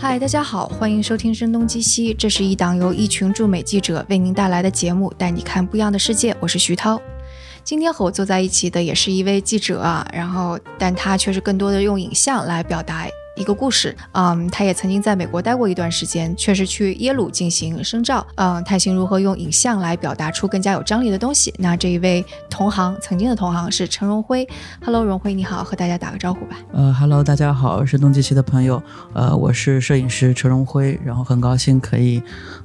嗨，大家好，欢迎收听《声东击西》，这是一档由一群驻美记者为您带来的节目，带你看不一样的世界。我是徐涛。今天和我坐在一起的也是一位记者啊，然后但他却是更多的用影像来表达。一个故事，嗯，他也曾经在美国待过一段时间，确实去耶鲁进行深造，嗯，探寻如何用影像来表达出更加有张力的东西。那这一位同行，曾经的同行是陈荣辉，Hello，荣辉你好，和大家打个招呼吧。呃，Hello，大家好，我是东极奇的朋友，呃，我是摄影师陈荣辉，然后很高兴可以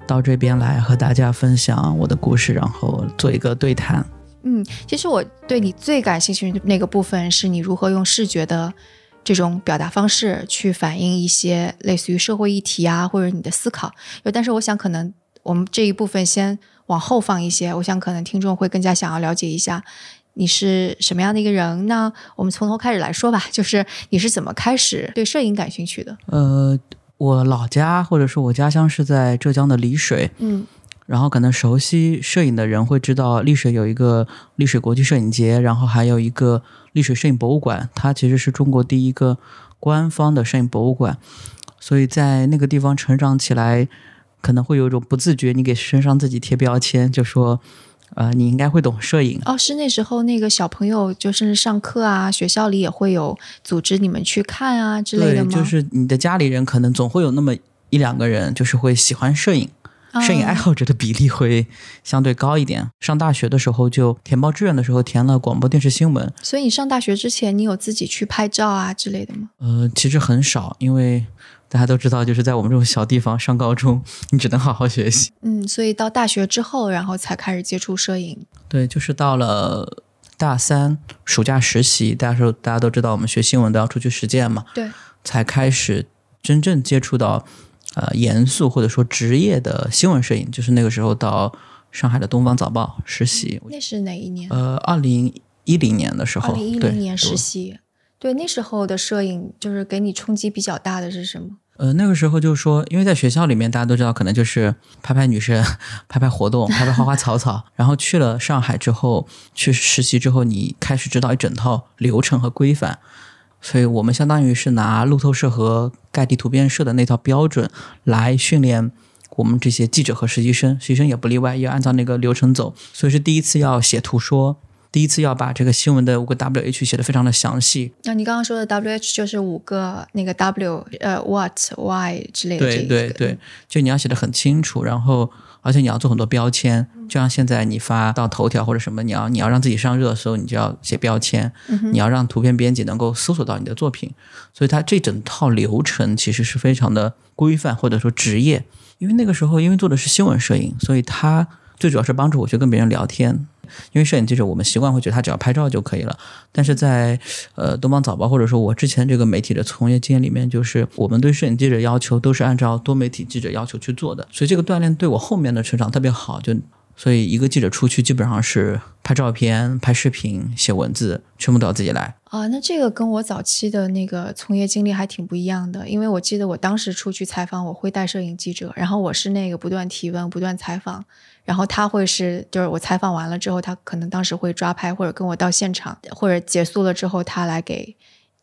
到这边来和大家分享我的故事，然后做一个对谈。嗯，其实我对你最感兴趣的那个部分是你如何用视觉的。这种表达方式去反映一些类似于社会议题啊，或者你的思考。但是我想，可能我们这一部分先往后放一些。我想，可能听众会更加想要了解一下你是什么样的一个人。那我们从头开始来说吧，就是你是怎么开始对摄影感兴趣的？呃，我老家或者说我家乡是在浙江的丽水。嗯。然后可能熟悉摄影的人会知道，丽水有一个丽水国际摄影节，然后还有一个丽水摄影博物馆，它其实是中国第一个官方的摄影博物馆。所以在那个地方成长起来，可能会有一种不自觉，你给身上自己贴标签，就说，呃，你应该会懂摄影。哦，是那时候那个小朋友，就甚至上课啊，学校里也会有组织你们去看啊之类的吗？对，就是你的家里人可能总会有那么一两个人，就是会喜欢摄影。摄影爱好者的比例会相对高一点。上大学的时候就填报志愿的时候填了广播电视新闻。所以你上大学之前，你有自己去拍照啊之类的吗？呃，其实很少，因为大家都知道，就是在我们这种小地方上高中，你只能好好学习。嗯，所以到大学之后，然后才开始接触摄影。对，就是到了大三暑假实习，大家说大家都知道，我们学新闻都要出去实践嘛。对，才开始真正接触到。呃，严肃或者说职业的新闻摄影，就是那个时候到上海的《东方早报》实习。那是哪一年？呃，二零一零年的时候。二零一零年实习。对，那时候的摄影就是给你冲击比较大的是什么？呃，那个时候就是说，因为在学校里面，大家都知道，可能就是拍拍女生、拍拍活动、拍拍花花草草。然后去了上海之后，去实习之后，你开始知道一整套流程和规范。所以我们相当于是拿路透社和盖蒂图片社的那套标准来训练我们这些记者和实习生，实习生也不例外，要按照那个流程走。所以是第一次要写图说，第一次要把这个新闻的五个 W H 写的非常的详细。那你刚刚说的 W H 就是五个那个 W，呃，What、Why 之类的。对对对，就你要写的很清楚，然后。而且你要做很多标签，就像现在你发到头条或者什么，你要你要让自己上热搜，你就要写标签。你要让图片编辑能够搜索到你的作品，所以它这整套流程其实是非常的规范或者说职业。因为那个时候因为做的是新闻摄影，所以它最主要是帮助我去跟别人聊天。因为摄影记者，我们习惯会觉得他只要拍照就可以了。但是在呃东方早报或者说我之前这个媒体的从业经验里面，就是我们对摄影记者要求都是按照多媒体记者要求去做的，所以这个锻炼对我后面的成长特别好。就所以一个记者出去基本上是拍照片、拍视频、写文字，全部都要自己来。啊，那这个跟我早期的那个从业经历还挺不一样的。因为我记得我当时出去采访，我会带摄影记者，然后我是那个不断提问、不断采访。然后他会是，就是我采访完了之后，他可能当时会抓拍，或者跟我到现场，或者结束了之后，他来给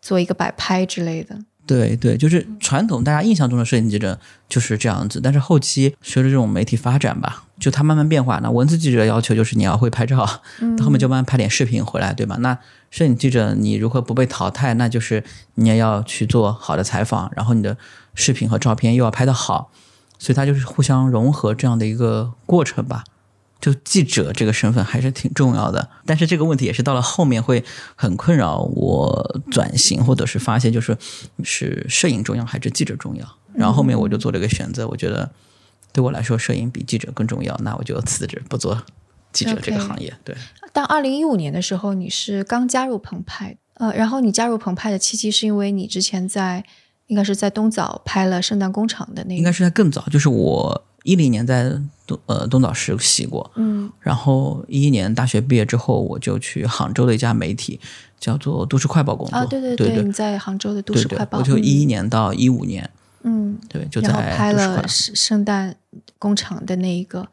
做一个摆拍之类的。对对，就是传统大家印象中的摄影记者就是这样子。但是后期随着这种媒体发展吧，就它慢慢变化。那文字记者要求就是你要会拍照，到后面就慢慢拍点视频回来，对吧？那摄影记者你如何不被淘汰？那就是你也要去做好的采访，然后你的视频和照片又要拍得好。所以它就是互相融合这样的一个过程吧，就记者这个身份还是挺重要的。但是这个问题也是到了后面会很困扰我转型，或者是发现就是是摄影重要还是记者重要。然后后面我就做了一个选择，我觉得对我来说摄影比记者更重要，那我就辞职不做记者这个行业。对。但二零一五年的时候你是刚加入澎湃，呃，然后你加入澎湃的契机是因为你之前在。应该是在东早拍了圣诞工厂的那个，应该是在更早，就是我一零年在东呃东早实习过，嗯，然后一一年大学毕业之后，我就去杭州的一家媒体叫做都市快报工作，啊，对对对，你在杭州的都市快报，我就一一年到一五年，嗯，对，就在拍了圣圣诞工厂的那一个，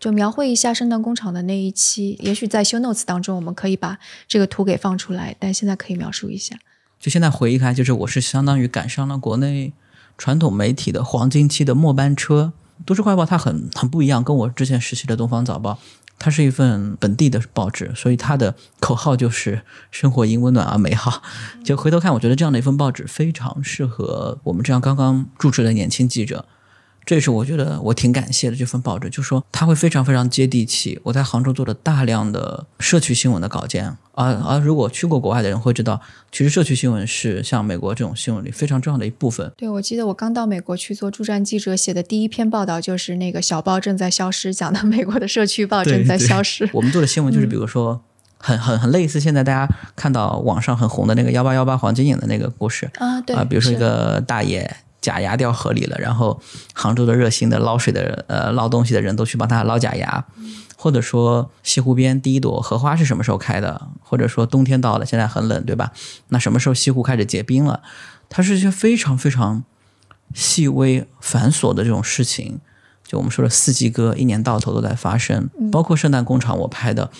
就描绘一下圣诞工厂的那一期，也许在修 notes 当中我们可以把这个图给放出来，但现在可以描述一下。就现在回忆开，就是我是相当于赶上了国内传统媒体的黄金期的末班车。都市快报它很很不一样，跟我之前实习的东方早报。它是一份本地的报纸，所以它的口号就是“生活因温暖而美好”。就回头看，我觉得这样的一份报纸非常适合我们这样刚刚入职的年轻记者。这也是我觉得我挺感谢的这份报纸，就说它会非常非常接地气。我在杭州做了大量的社区新闻的稿件，而而如果去过国外的人会知道，其实社区新闻是像美国这种新闻里非常重要的一部分。对，我记得我刚到美国去做驻站记者，写的第一篇报道就是那个小报正在消失，讲的美国的社区报正在消失。我们做的新闻就是比如说很很很类似现在大家看到网上很红的那个幺八幺八黄金眼的那个故事啊，对啊，比如说一个大爷。假牙掉河里了，然后杭州的热心的捞水的呃捞东西的人都去帮他捞假牙，或者说西湖边第一朵荷花是什么时候开的？或者说冬天到了，现在很冷，对吧？那什么时候西湖开始结冰了？它是一些非常非常细微繁琐的这种事情。就我们说的四季歌，一年到头都在发生。包括圣诞工厂，我拍的，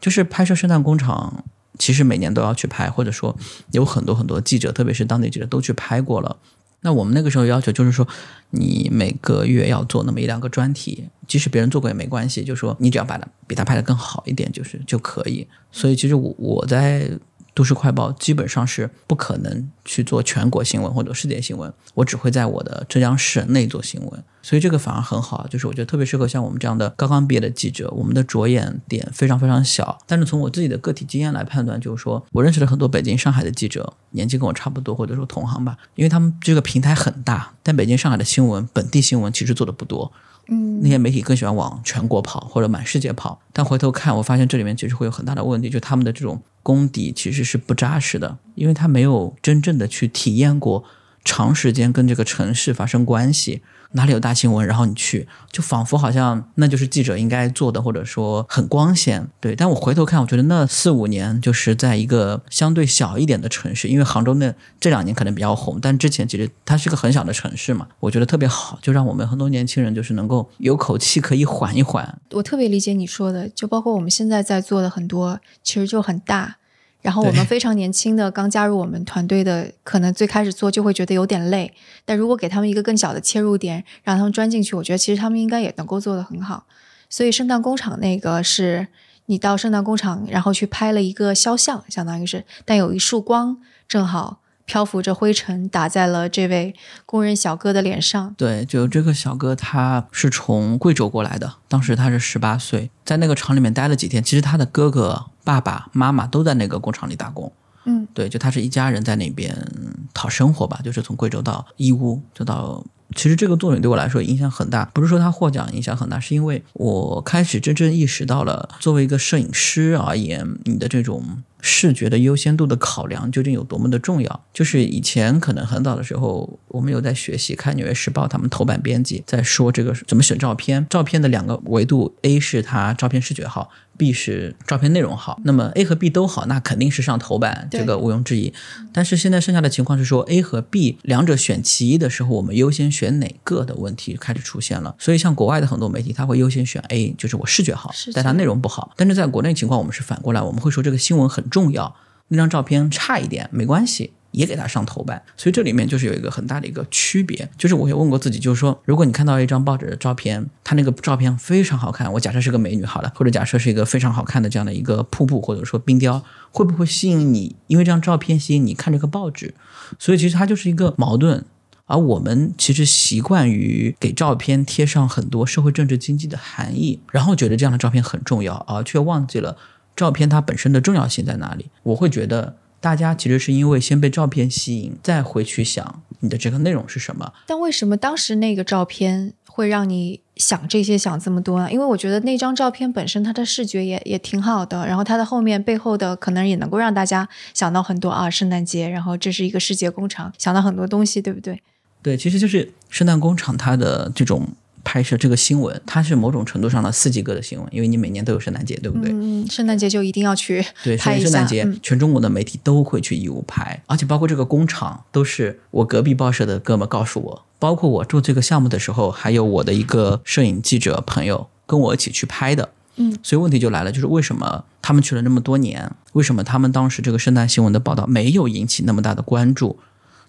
就是拍摄圣诞工厂，其实每年都要去拍，或者说有很多很多记者，特别是当地记者都去拍过了。那我们那个时候要求就是说，你每个月要做那么一两个专题，即使别人做过也没关系，就说你只要把它比他拍的更好一点，就是就可以。所以其实我我在。都市快报基本上是不可能去做全国新闻或者世界新闻，我只会在我的浙江省内做新闻，所以这个反而很好，就是我觉得特别适合像我们这样的刚刚毕业的记者，我们的着眼点非常非常小，但是从我自己的个体经验来判断，就是说我认识了很多北京、上海的记者，年纪跟我差不多，或者说同行吧，因为他们这个平台很大，但北京、上海的新闻本地新闻其实做的不多。嗯，那些媒体更喜欢往全国跑或者满世界跑，但回头看，我发现这里面其实会有很大的问题，就他们的这种功底其实是不扎实的，因为他没有真正的去体验过长时间跟这个城市发生关系。哪里有大新闻，然后你去，就仿佛好像那就是记者应该做的，或者说很光鲜。对，但我回头看，我觉得那四五年就是在一个相对小一点的城市，因为杭州那这两年可能比较红，但之前其实它是个很小的城市嘛，我觉得特别好，就让我们很多年轻人就是能够有口气可以缓一缓。我特别理解你说的，就包括我们现在在做的很多，其实就很大。然后我们非常年轻的刚加入我们团队的，可能最开始做就会觉得有点累，但如果给他们一个更小的切入点，让他们钻进去，我觉得其实他们应该也能够做得很好。所以圣诞工厂那个是你到圣诞工厂，然后去拍了一个肖像，相当于是，但有一束光正好。漂浮着灰尘打在了这位工人小哥的脸上。对，就这个小哥，他是从贵州过来的，当时他是十八岁，在那个厂里面待了几天。其实他的哥哥、爸爸妈妈都在那个工厂里打工。嗯，对，就他是一家人在那边讨生活吧，就是从贵州到义乌，就到。其实这个作品对我来说影响很大，不是说他获奖影响很大，是因为我开始真正意识到了，作为一个摄影师而言，你的这种。视觉的优先度的考量究竟有多么的重要？就是以前可能很早的时候，我们有在学习看《纽约时报》他们头版编辑在说这个怎么选照片，照片的两个维度，A 是它照片视觉好，B 是照片内容好。那么 A 和 B 都好，那肯定是上头版，这个毋庸置疑。但是现在剩下的情况是说，A 和 B 两者选其一的时候，我们优先选哪个的问题开始出现了。所以像国外的很多媒体，他会优先选 A，就是我视觉好，但它内容不好。但是在国内情况，我们是反过来，我们会说这个新闻很。重要，那张照片差一点没关系，也给他上头版。所以这里面就是有一个很大的一个区别，就是我也问过自己，就是说，如果你看到一张报纸的照片，它那个照片非常好看，我假设是个美女好了，或者假设是一个非常好看的这样的一个瀑布，或者说冰雕，会不会吸引你？因为这张照片吸引你看这个报纸，所以其实它就是一个矛盾。而我们其实习惯于给照片贴上很多社会政治经济的含义，然后觉得这样的照片很重要，而却忘记了。照片它本身的重要性在哪里？我会觉得大家其实是因为先被照片吸引，再回去想你的这个内容是什么。但为什么当时那个照片会让你想这些想这么多呢？因为我觉得那张照片本身它的视觉也也挺好的，然后它的后面背后的可能也能够让大家想到很多啊，圣诞节，然后这是一个世界工厂，想到很多东西，对不对？对，其实就是圣诞工厂它的这种。拍摄这个新闻，它是某种程度上的四季歌的新闻，因为你每年都有圣诞节，对不对？嗯，圣诞节就一定要去对，所以圣诞节全中国的媒体都会去义乌拍，而且包括这个工厂都是我隔壁报社的哥们告诉我，包括我做这个项目的时候，还有我的一个摄影记者朋友跟我一起去拍的。嗯，所以问题就来了，就是为什么他们去了那么多年，为什么他们当时这个圣诞新闻的报道没有引起那么大的关注？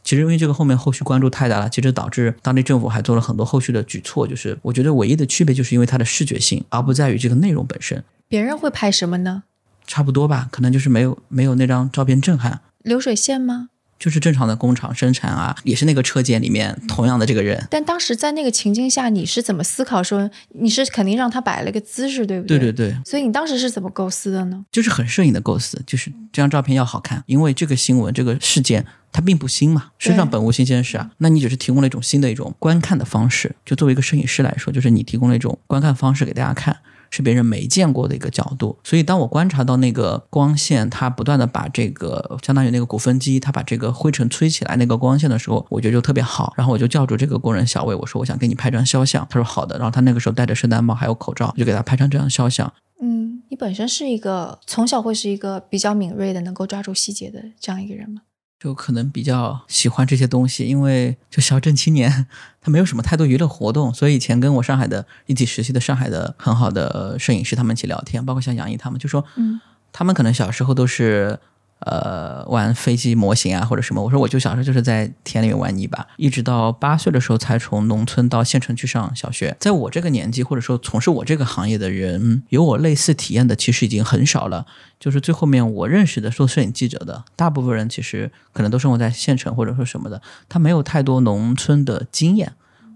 其实因为这个后面后续关注太大了，其实导致当地政府还做了很多后续的举措。就是我觉得唯一的区别就是因为它的视觉性，而不在于这个内容本身。别人会拍什么呢？差不多吧，可能就是没有没有那张照片震撼。流水线吗？就是正常的工厂生产啊，也是那个车间里面同样的这个人。但当时在那个情境下，你是怎么思考？说你是肯定让他摆了个姿势，对不对？对对对。所以你当时是怎么构思的呢？就是很摄影的构思，就是这张照片要好看，因为这个新闻这个事件它并不新嘛，世上本无新鲜事啊。那你只是提供了一种新的一种观看的方式。就作为一个摄影师来说，就是你提供了一种观看方式给大家看。是别人没见过的一个角度，所以当我观察到那个光线，它不断的把这个相当于那个鼓风机，它把这个灰尘吹起来那个光线的时候，我觉得就特别好。然后我就叫住这个工人小魏，我说我想给你拍张肖像。他说好的。然后他那个时候戴着圣诞帽还有口罩，就给他拍张这张肖像。嗯，你本身是一个从小会是一个比较敏锐的，能够抓住细节的这样一个人吗？就可能比较喜欢这些东西，因为就小镇青年，他没有什么太多娱乐活动，所以以前跟我上海的一起实习的上海的很好的摄影师他们一起聊天，包括像杨毅他们，就说，嗯，他们可能小时候都是。呃，玩飞机模型啊，或者什么？我说，我就小时候就是在田里面玩泥巴，一直到八岁的时候才从农村到县城去上小学。在我这个年纪，或者说从事我这个行业的人，有我类似体验的其实已经很少了。就是最后面我认识的做摄影记者的大部分人，其实可能都生活在县城或者说什么的，他没有太多农村的经验。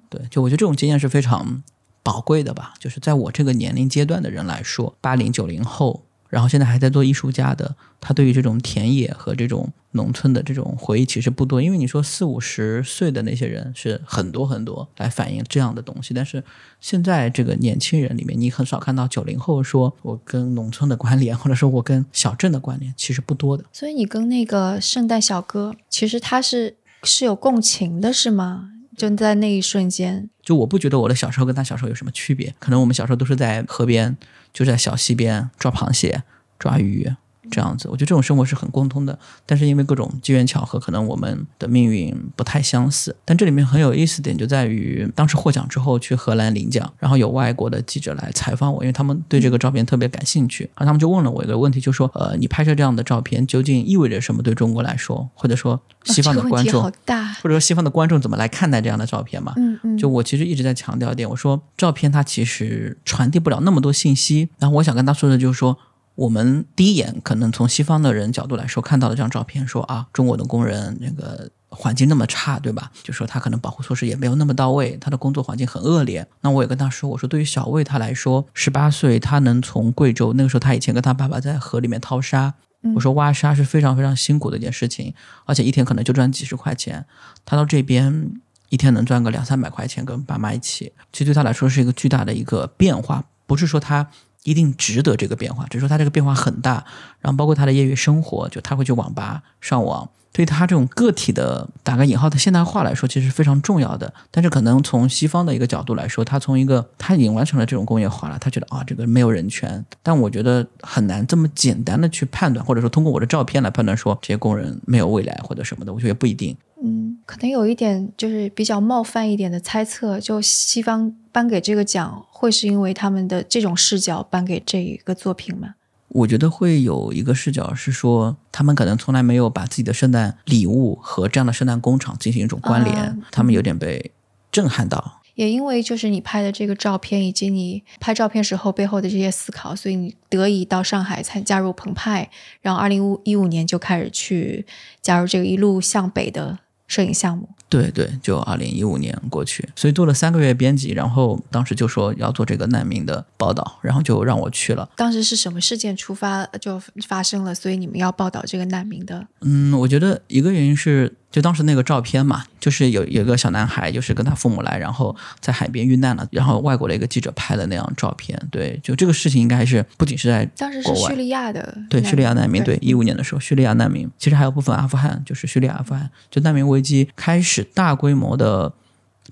对，就我觉得这种经验是非常宝贵的吧。就是在我这个年龄阶段的人来说，八零九零后。然后现在还在做艺术家的，他对于这种田野和这种农村的这种回忆其实不多，因为你说四五十岁的那些人是很多很多来反映这样的东西，但是现在这个年轻人里面，你很少看到九零后说我跟农村的关联，或者说我跟小镇的关联，其实不多的。所以你跟那个圣诞小哥，其实他是是有共情的，是吗？就在那一瞬间，就我不觉得我的小时候跟他小时候有什么区别，可能我们小时候都是在河边。就在小溪边抓螃蟹、抓鱼。这样子，我觉得这种生活是很共通的，但是因为各种机缘巧合，可能我们的命运不太相似。但这里面很有意思点就在于，当时获奖之后去荷兰领奖，然后有外国的记者来采访我，因为他们对这个照片特别感兴趣，然后他们就问了我一个问题，就说：“呃，你拍摄这样的照片究竟意味着什么？对中国来说，或者说西方的观众，或者说西方的观众怎么来看待这样的照片嘛？”嗯嗯。就我其实一直在强调一点，我说照片它其实传递不了那么多信息。然后我想跟他说的就是说。我们第一眼可能从西方的人角度来说，看到的这张照片，说啊，中国的工人那个环境那么差，对吧？就说他可能保护措施也没有那么到位，他的工作环境很恶劣。那我也跟他说，我说对于小魏他来说，十八岁他能从贵州那个时候，他以前跟他爸爸在河里面掏沙，我说挖沙是非常非常辛苦的一件事情，而且一天可能就赚几十块钱。他到这边一天能赚个两三百块钱，跟爸妈一起，其实对他来说是一个巨大的一个变化，不是说他。一定值得这个变化，只是说他这个变化很大，然后包括他的业余生活，就他会去网吧上网，对他这种个体的打个引号的现代化来说，其实非常重要的。但是可能从西方的一个角度来说，他从一个他已经完成了这种工业化了，他觉得啊，这个没有人权。但我觉得很难这么简单的去判断，或者说通过我的照片来判断说这些工人没有未来或者什么的，我觉得不一定。嗯，可能有一点就是比较冒犯一点的猜测，就西方颁给这个奖，会是因为他们的这种视角颁给这一个作品吗？我觉得会有一个视角是说，他们可能从来没有把自己的圣诞礼物和这样的圣诞工厂进行一种关联，他们有点被震撼到。也因为就是你拍的这个照片，以及你拍照片时候背后的这些思考，所以你得以到上海参加入澎湃，然后二零一五年就开始去加入这个一路向北的。摄影项目，对对，就二零一五年过去，所以做了三个月编辑，然后当时就说要做这个难民的报道，然后就让我去了。当时是什么事件出发就发生了，所以你们要报道这个难民的？嗯，我觉得一个原因是。就当时那个照片嘛，就是有有一个小男孩，就是跟他父母来，然后在海边遇难了，然后外国的一个记者拍的那张照片。对，就这个事情应该还是不仅是在当时是叙利亚的，对叙利亚难民，对一五年的时候叙利亚难民，其实还有部分阿富汗，就是叙利亚阿富汗，就难民危机开始大规模的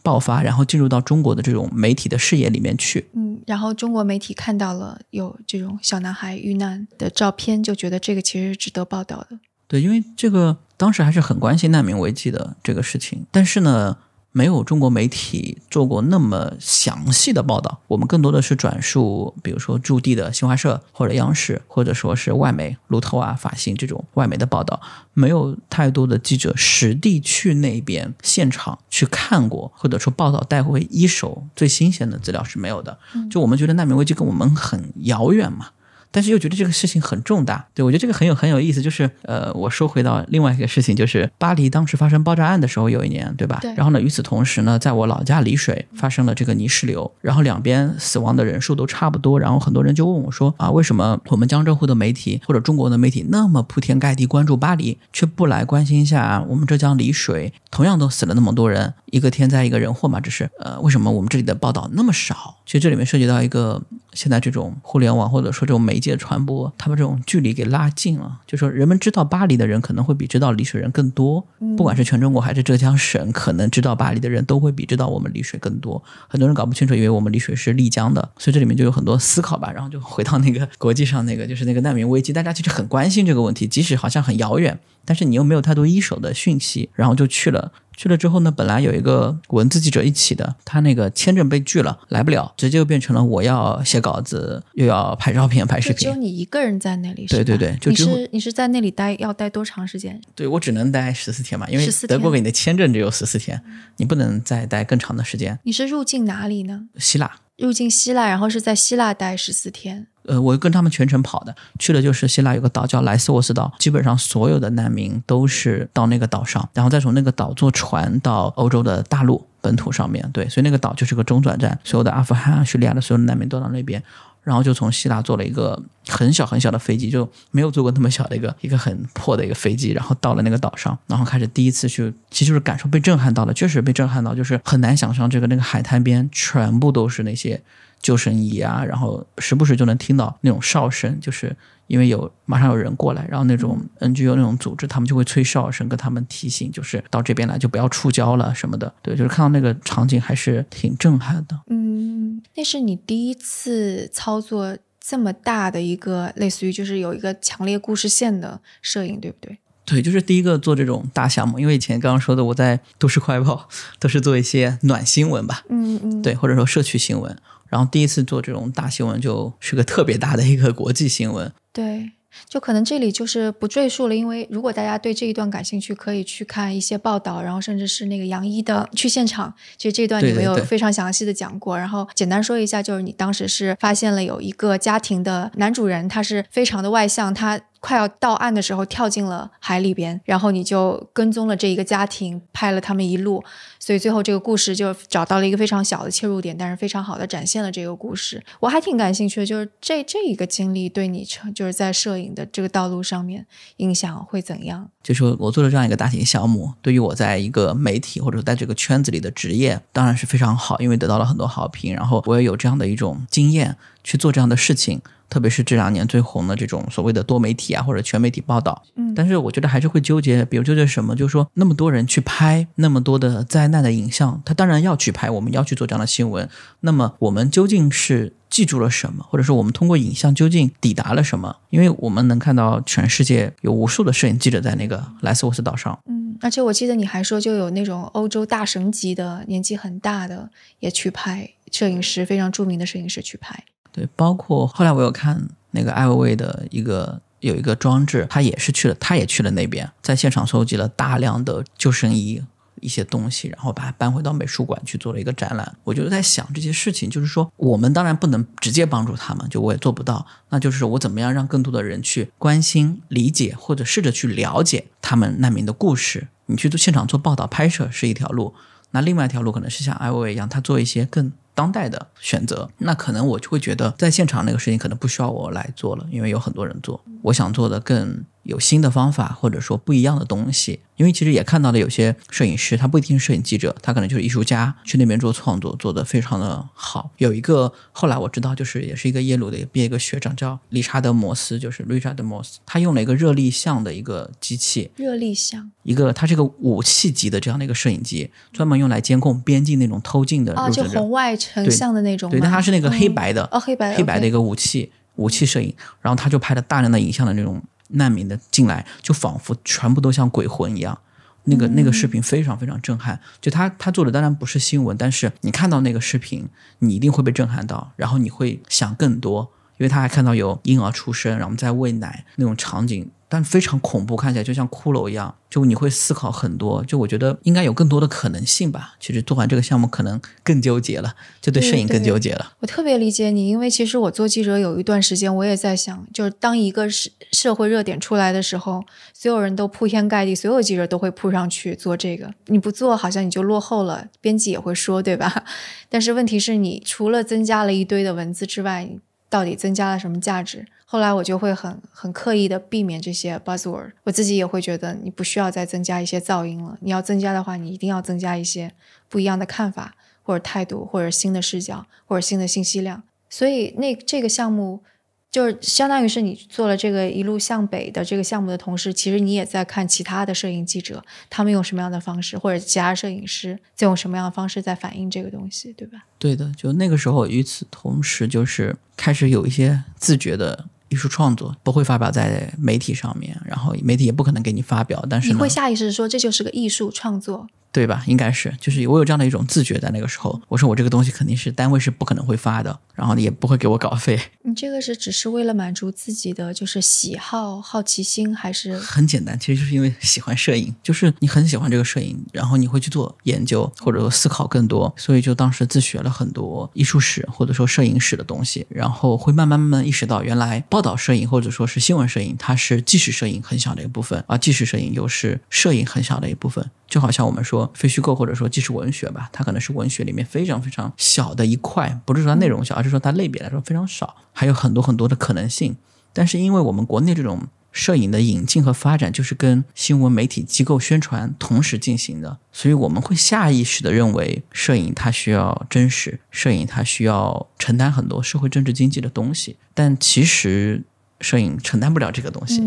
爆发，然后进入到中国的这种媒体的视野里面去。嗯，然后中国媒体看到了有这种小男孩遇难的照片，就觉得这个其实是值得报道的。对，因为这个当时还是很关心难民危机的这个事情，但是呢，没有中国媒体做过那么详细的报道，我们更多的是转述，比如说驻地的新华社或者央视，或者说是外媒路透啊、法新这种外媒的报道，没有太多的记者实地去那边现场去看过，或者说报道带回一手最新鲜的资料是没有的。就我们觉得难民危机跟我们很遥远嘛。但是又觉得这个事情很重大，对我觉得这个很有很有意思。就是呃，我说回到另外一个事情，就是巴黎当时发生爆炸案的时候，有一年，对吧？对。然后呢，与此同时呢，在我老家丽水发生了这个泥石流，然后两边死亡的人数都差不多。然后很多人就问我说啊，为什么我们江浙沪的媒体或者中国的媒体那么铺天盖地关注巴黎，却不来关心一下我们浙江丽水，同样都死了那么多人，一个天灾一个人祸嘛？只是呃，为什么我们这里的报道那么少？其实这里面涉及到一个现在这种互联网或者说这种媒介传播，他们这种距离给拉近了。就说人们知道巴黎的人可能会比知道丽水人更多，不管是全中国还是浙江省，可能知道巴黎的人都会比知道我们丽水更多。很多人搞不清楚，以为我们丽水是丽江的，所以这里面就有很多思考吧。然后就回到那个国际上那个，就是那个难民危机，大家其实很关心这个问题，即使好像很遥远，但是你又没有太多一手的讯息，然后就去了。去了之后呢，本来有一个文字记者一起的，他那个签证被拒了，来不了，直接就变成了我要写稿子，又要拍照片、拍视频。只有你一个人在那里，对对对，就你是你是在那里待要待多长时间？对我只能待十四天嘛，因为德国给你的签证只有十四天，你不能再待更长的时间。你是入境哪里呢？希腊。入境希腊，然后是在希腊待十四天。呃，我跟他们全程跑的，去的就是希腊有个岛叫莱斯沃斯岛，基本上所有的难民都是到那个岛上，然后再从那个岛坐船到欧洲的大陆本土上面对，所以那个岛就是个中转站，所有的阿富汗、叙利亚的所有的难民都到那边。然后就从希腊坐了一个很小很小的飞机，就没有坐过那么小的一个一个很破的一个飞机，然后到了那个岛上，然后开始第一次去，其实就是感受被震撼到了，确实被震撼到，就是很难想象这个那个海滩边全部都是那些救生衣啊，然后时不时就能听到那种哨声，就是因为有马上有人过来，然后那种 NGO 那种组织，他们就会吹哨声跟他们提醒，就是到这边来就不要触礁了什么的，对，就是看到那个场景还是挺震撼的，嗯。那是你第一次操作这么大的一个类似于就是有一个强烈故事线的摄影，对不对？对，就是第一个做这种大项目。因为以前刚刚说的，我在都市快报都是做一些暖新闻吧，嗯嗯，对，或者说社区新闻。然后第一次做这种大新闻，就是个特别大的一个国际新闻。对。就可能这里就是不赘述了，因为如果大家对这一段感兴趣，可以去看一些报道，然后甚至是那个杨一的去现场，其实这段你没有非常详细的讲过。然后简单说一下，就是你当时是发现了有一个家庭的男主人，他是非常的外向，他。快要到岸的时候，跳进了海里边，然后你就跟踪了这一个家庭，拍了他们一路，所以最后这个故事就找到了一个非常小的切入点，但是非常好的展现了这个故事。我还挺感兴趣的，就是这这一个经历对你成就是在摄影的这个道路上面影响会怎样？就说我做了这样一个大型项目，对于我在一个媒体或者在这个圈子里的职业，当然是非常好，因为得到了很多好评，然后我也有这样的一种经验去做这样的事情。特别是这两年最红的这种所谓的多媒体啊，或者全媒体报道，嗯，但是我觉得还是会纠结，比如纠结什么，就是说那么多人去拍那么多的灾难的影像，他当然要去拍，我们要去做这样的新闻。那么我们究竟是记住了什么，或者说我们通过影像究竟抵达了什么？因为我们能看到全世界有无数的摄影记者在那个莱斯沃斯岛上，嗯，而且我记得你还说，就有那种欧洲大神级的年纪很大的也去拍，摄影师非常著名的摄影师去拍。对，包括后来我有看那个艾薇薇的一个有一个装置，他也是去了，他也去了那边，在现场收集了大量的救生衣一些东西，然后把它搬回到美术馆去做了一个展览。我就在想这些事情，就是说我们当然不能直接帮助他们，就我也做不到。那就是我怎么样让更多的人去关心、理解或者试着去了解他们难民的故事？你去做现场做报道拍摄是一条路，那另外一条路可能是像艾薇薇一样，他做一些更。当代的选择，那可能我就会觉得，在现场那个事情可能不需要我来做了，因为有很多人做。我想做的更。有新的方法，或者说不一样的东西，因为其实也看到了有些摄影师，他不一定是摄影记者，他可能就是艺术家，去那边做创作，做得非常的好。有一个后来我知道，就是也是一个耶鲁的毕业一个学长，叫理查德·摩斯，就是 Richard Moss，，他用了一个热力像的一个机器，热力像，一个它是个武器级的这样的一个摄影机，专门用来监控边境那种偷进的，啊，就红外成像的那种，对，但它是那个黑白的，哦，黑白黑白的一个武器武器摄影，然后他就拍了大量的影像的那种。难民的进来，就仿佛全部都像鬼魂一样，那个那个视频非常非常震撼。就他他做的当然不是新闻，但是你看到那个视频，你一定会被震撼到，然后你会想更多，因为他还看到有婴儿出生，然后在喂奶那种场景。但非常恐怖，看起来就像骷髅一样，就你会思考很多。就我觉得应该有更多的可能性吧。其实做完这个项目可能更纠结了，就对摄影更纠结了。我特别理解你，因为其实我做记者有一段时间，我也在想，就是当一个社社会热点出来的时候，所有人都铺天盖地，所有记者都会扑上去做这个。你不做，好像你就落后了，编辑也会说，对吧？但是问题是你除了增加了一堆的文字之外，到底增加了什么价值？后来我就会很很刻意的避免这些 buzzword，我自己也会觉得你不需要再增加一些噪音了。你要增加的话，你一定要增加一些不一样的看法或者态度，或者新的视角，或者新的信息量。所以那这个项目。就是相当于是你做了这个一路向北的这个项目的同时，其实你也在看其他的摄影记者，他们用什么样的方式，或者其他摄影师在用什么样的方式在反映这个东西，对吧？对的，就那个时候，与此同时，就是开始有一些自觉的艺术创作，不会发表在媒体上面，然后媒体也不可能给你发表，但是你会下意识说这就是个艺术创作。对吧？应该是，就是我有这样的一种自觉，在那个时候，我说我这个东西肯定是单位是不可能会发的，然后也不会给我稿费。你这个是只是为了满足自己的就是喜好、好奇心，还是很简单？其实就是因为喜欢摄影，就是你很喜欢这个摄影，然后你会去做研究或者说思考更多，所以就当时自学了很多艺术史或者说摄影史的东西，然后会慢慢慢慢意识到，原来报道摄影或者说是新闻摄影，它是纪实摄影很小的一部分，而纪实摄影又是摄影很小的一部分。就好像我们说非虚构或者说纪实文学吧，它可能是文学里面非常非常小的一块，不是说它内容小，而是说它类别来说非常少，还有很多很多的可能性。但是因为我们国内这种摄影的引进和发展，就是跟新闻媒体机构宣传同时进行的，所以我们会下意识的认为摄影它需要真实，摄影它需要承担很多社会政治经济的东西，但其实摄影承担不了这个东西。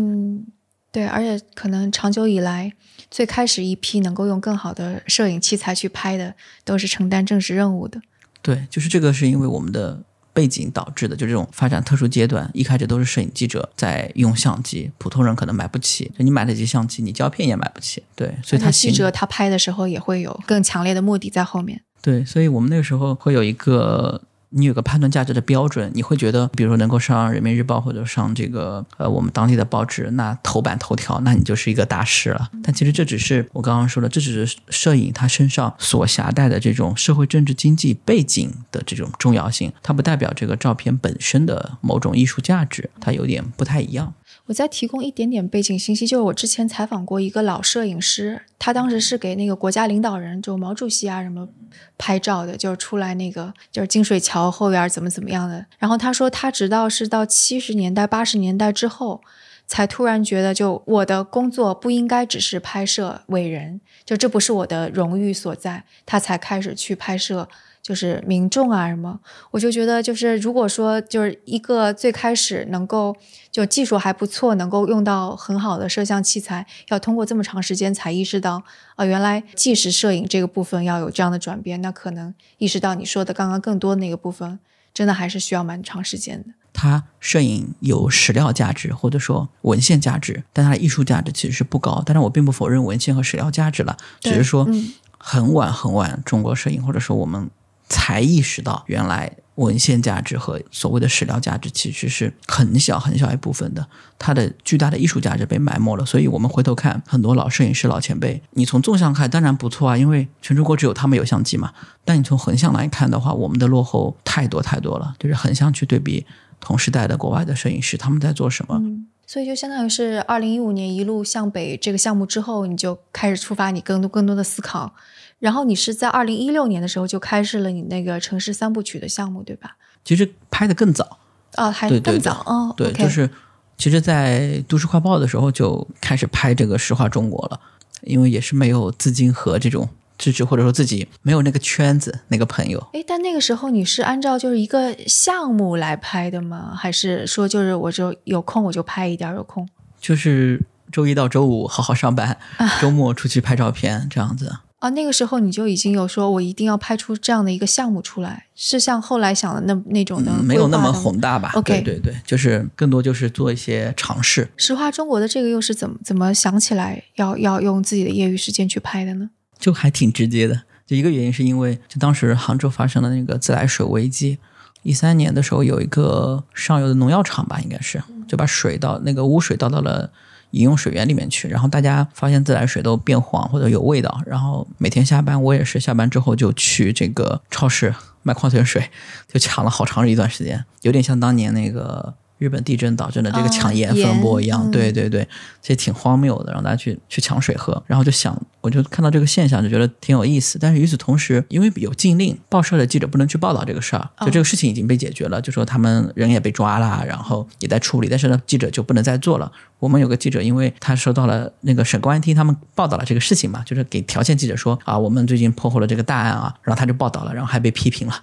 对，而且可能长久以来。最开始一批能够用更好的摄影器材去拍的，都是承担正式任务的。对，就是这个是因为我们的背景导致的，就这种发展特殊阶段，一开始都是摄影记者在用相机，普通人可能买不起，就你买得起相机，你胶片也买不起。对，所以他记者他拍的时候也会有更强烈的目的在后面。对，所以我们那个时候会有一个。你有个判断价值的标准，你会觉得，比如说能够上人民日报或者上这个呃我们当地的报纸，那头版头条，那你就是一个大师了。但其实这只是我刚刚说的，这只是摄影它身上所携带的这种社会政治经济背景的这种重要性，它不代表这个照片本身的某种艺术价值，它有点不太一样。我再提供一点点背景信息，就是我之前采访过一个老摄影师，他当时是给那个国家领导人，就毛主席啊什么拍照的，就是出来那个就是金水桥后边怎么怎么样的。然后他说，他直到是到七十年代、八十年代之后，才突然觉得，就我的工作不应该只是拍摄伟人，就这不是我的荣誉所在，他才开始去拍摄。就是民众啊什么，我就觉得就是如果说就是一个最开始能够就技术还不错，能够用到很好的摄像器材，要通过这么长时间才意识到啊，原来纪实摄影这个部分要有这样的转变，那可能意识到你说的刚刚更多那个部分，真的还是需要蛮长时间的。它摄影有史料价值或者说文献价值，但它的艺术价值其实是不高。但是我并不否认文献和史料价值了，只是说很晚很晚，中国摄影或者说我们。才意识到，原来文献价值和所谓的史料价值其实是很小很小一部分的，它的巨大的艺术价值被埋没了。所以，我们回头看很多老摄影师、老前辈，你从纵向看当然不错啊，因为全中国只有他们有相机嘛。但你从横向来看的话，我们的落后太多太多了。就是横向去对比同时代的国外的摄影师，他们在做什么？所以就相当于是二零一五年一路向北这个项目之后，你就开始触发你更多更多的思考。然后你是在二零一六年的时候就开始了你那个城市三部曲的项目，对吧？其实拍的更早啊，还更早哦。对，就是其实，在都市快报的时候就开始拍这个实话中国了，因为也是没有资金和这种支持，或者说自己没有那个圈子、那个朋友。哎，但那个时候你是按照就是一个项目来拍的吗？还是说就是我就有空我就拍一点，有空就是周一到周五好好上班，周末出去拍照片这样子。啊，那个时候你就已经有说，我一定要拍出这样的一个项目出来，是像后来想的那那种的，没有那么宏大吧？OK，对对对，就是更多就是做一些尝试。实话中国的这个又是怎么怎么想起来要要用自己的业余时间去拍的呢？就还挺直接的，就一个原因是因为就当时杭州发生了那个自来水危机，一三年的时候有一个上游的农药厂吧，应该是就把水倒那个污水倒到了。饮用水源里面去，然后大家发现自来水都变黄或者有味道，然后每天下班我也是下班之后就去这个超市卖矿泉水，就抢了好长一段时间，有点像当年那个。日本地震导致的这个抢盐风波一样，对对对，其实挺荒谬的，让大家去去抢水喝，然后就想，我就看到这个现象，就觉得挺有意思。但是与此同时，因为有禁令，报社的记者不能去报道这个事儿，就这个事情已经被解决了，就说他们人也被抓了，然后也在处理，但是呢，记者就不能再做了。我们有个记者，因为他收到了那个省公安厅他们报道了这个事情嘛，就是给条线记者说啊，我们最近破获了这个大案啊，然后他就报道了，然后还被批评了。